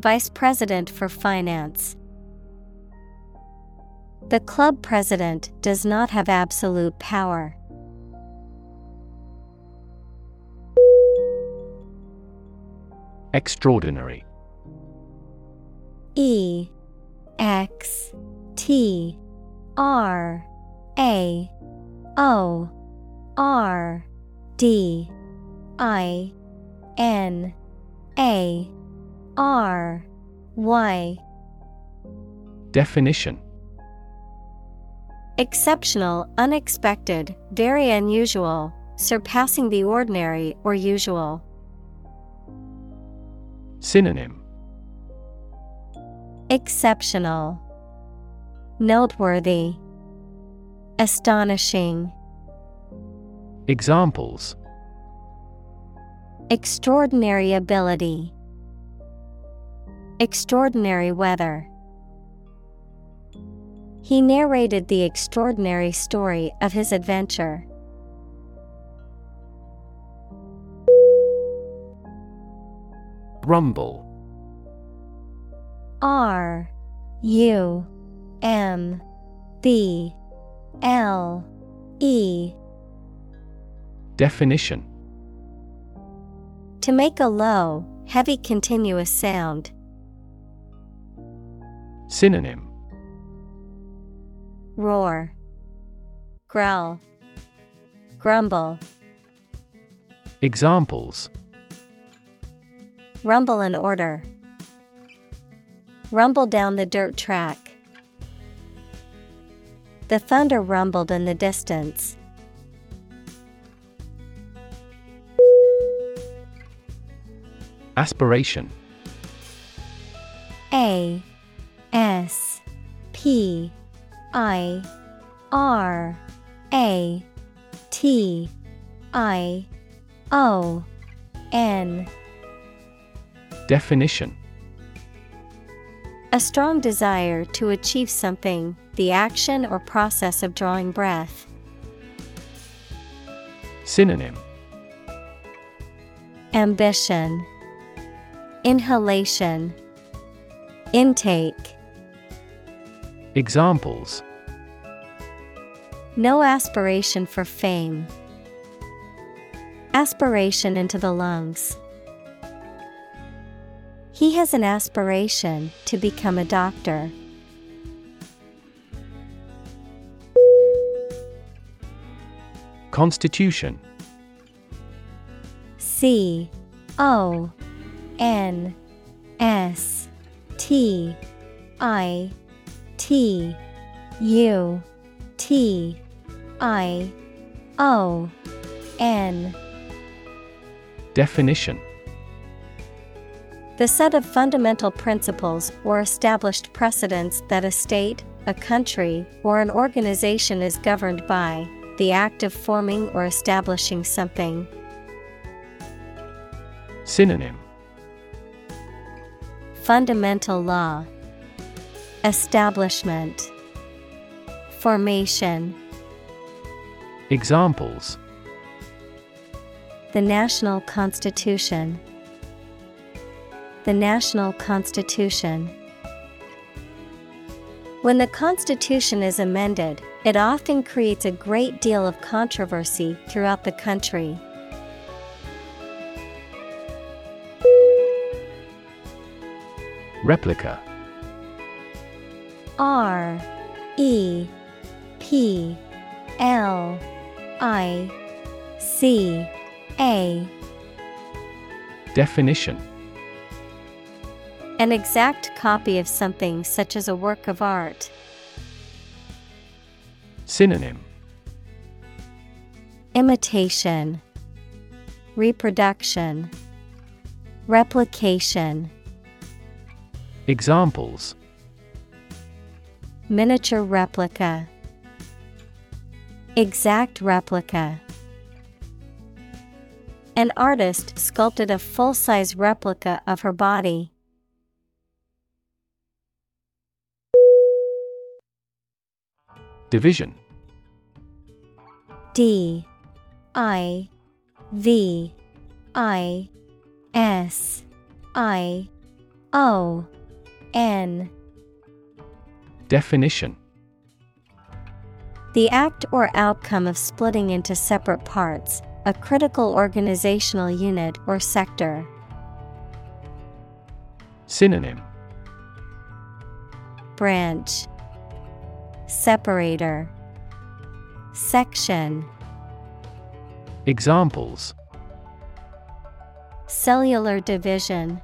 Vice President for Finance. The club president does not have absolute power. Extraordinary. E X T R A O R D I N A R Y. Definition. Exceptional, unexpected, very unusual, surpassing the ordinary or usual. Synonym. Exceptional, Noteworthy, Astonishing, Examples. Extraordinary ability, Extraordinary weather. He narrated the extraordinary story of his adventure. Rumble R U M B L E Definition To make a low, heavy continuous sound. Synonym. Roar, Growl, Grumble, Examples. Rumble in order. Rumble down the dirt track. The thunder rumbled in the distance. Aspiration. A S P I R A T I O N Definition A strong desire to achieve something, the action or process of drawing breath. Synonym Ambition, Inhalation, Intake. Examples No aspiration for fame. Aspiration into the lungs. He has an aspiration to become a doctor. Constitution C O N S T I T U T I O N. Definition. The set of fundamental principles or established precedents that a state, a country, or an organization is governed by, the act of forming or establishing something. Synonym. Fundamental law, Establishment, Formation. Examples The National Constitution. The National Constitution. When the Constitution is amended, it often creates a great deal of controversy throughout the country. Replica R E P L I C A. Definition. An exact copy of something such as a work of art. Synonym. Imitation. Reproduction. Replication. Examples Miniature replica. Exact replica. An artist sculpted a full-size replica of her body. Division. D. I. V. I. S. I. O. N Definition. The act or outcome of splitting into separate parts, a critical organizational unit or sector. Synonym. Branch. Separator. Section. Examples. Cellular division.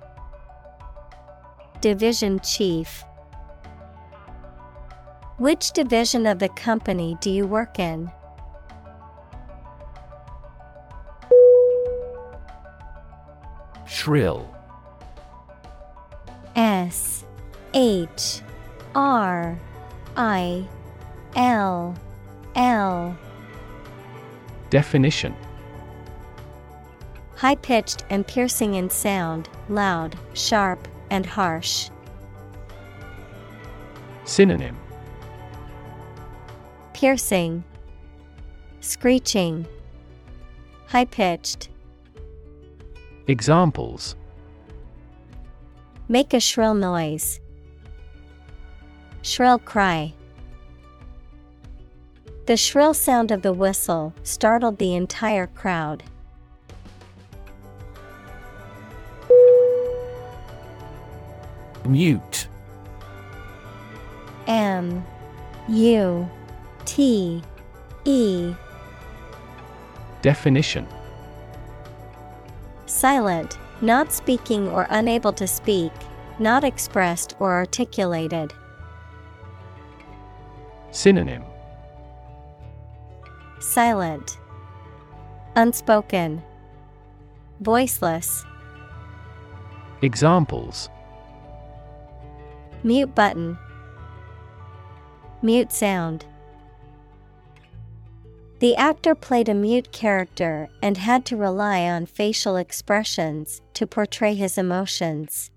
Division chief Which division of the company do you work in? Shrill S H R I L L Definition High pitched and piercing in sound, loud, sharp, and harsh. Synonym Piercing, Screeching, High pitched. Examples Make a shrill noise. Shrill cry. The shrill sound of the whistle startled the entire crowd. Mute M U T E Definition Silent, not speaking or unable to speak, not expressed or articulated. Synonym Silent, Unspoken, Voiceless. Examples Mute button. Mute sound. The actor played a mute character and had to rely on facial expressions to portray his emotions.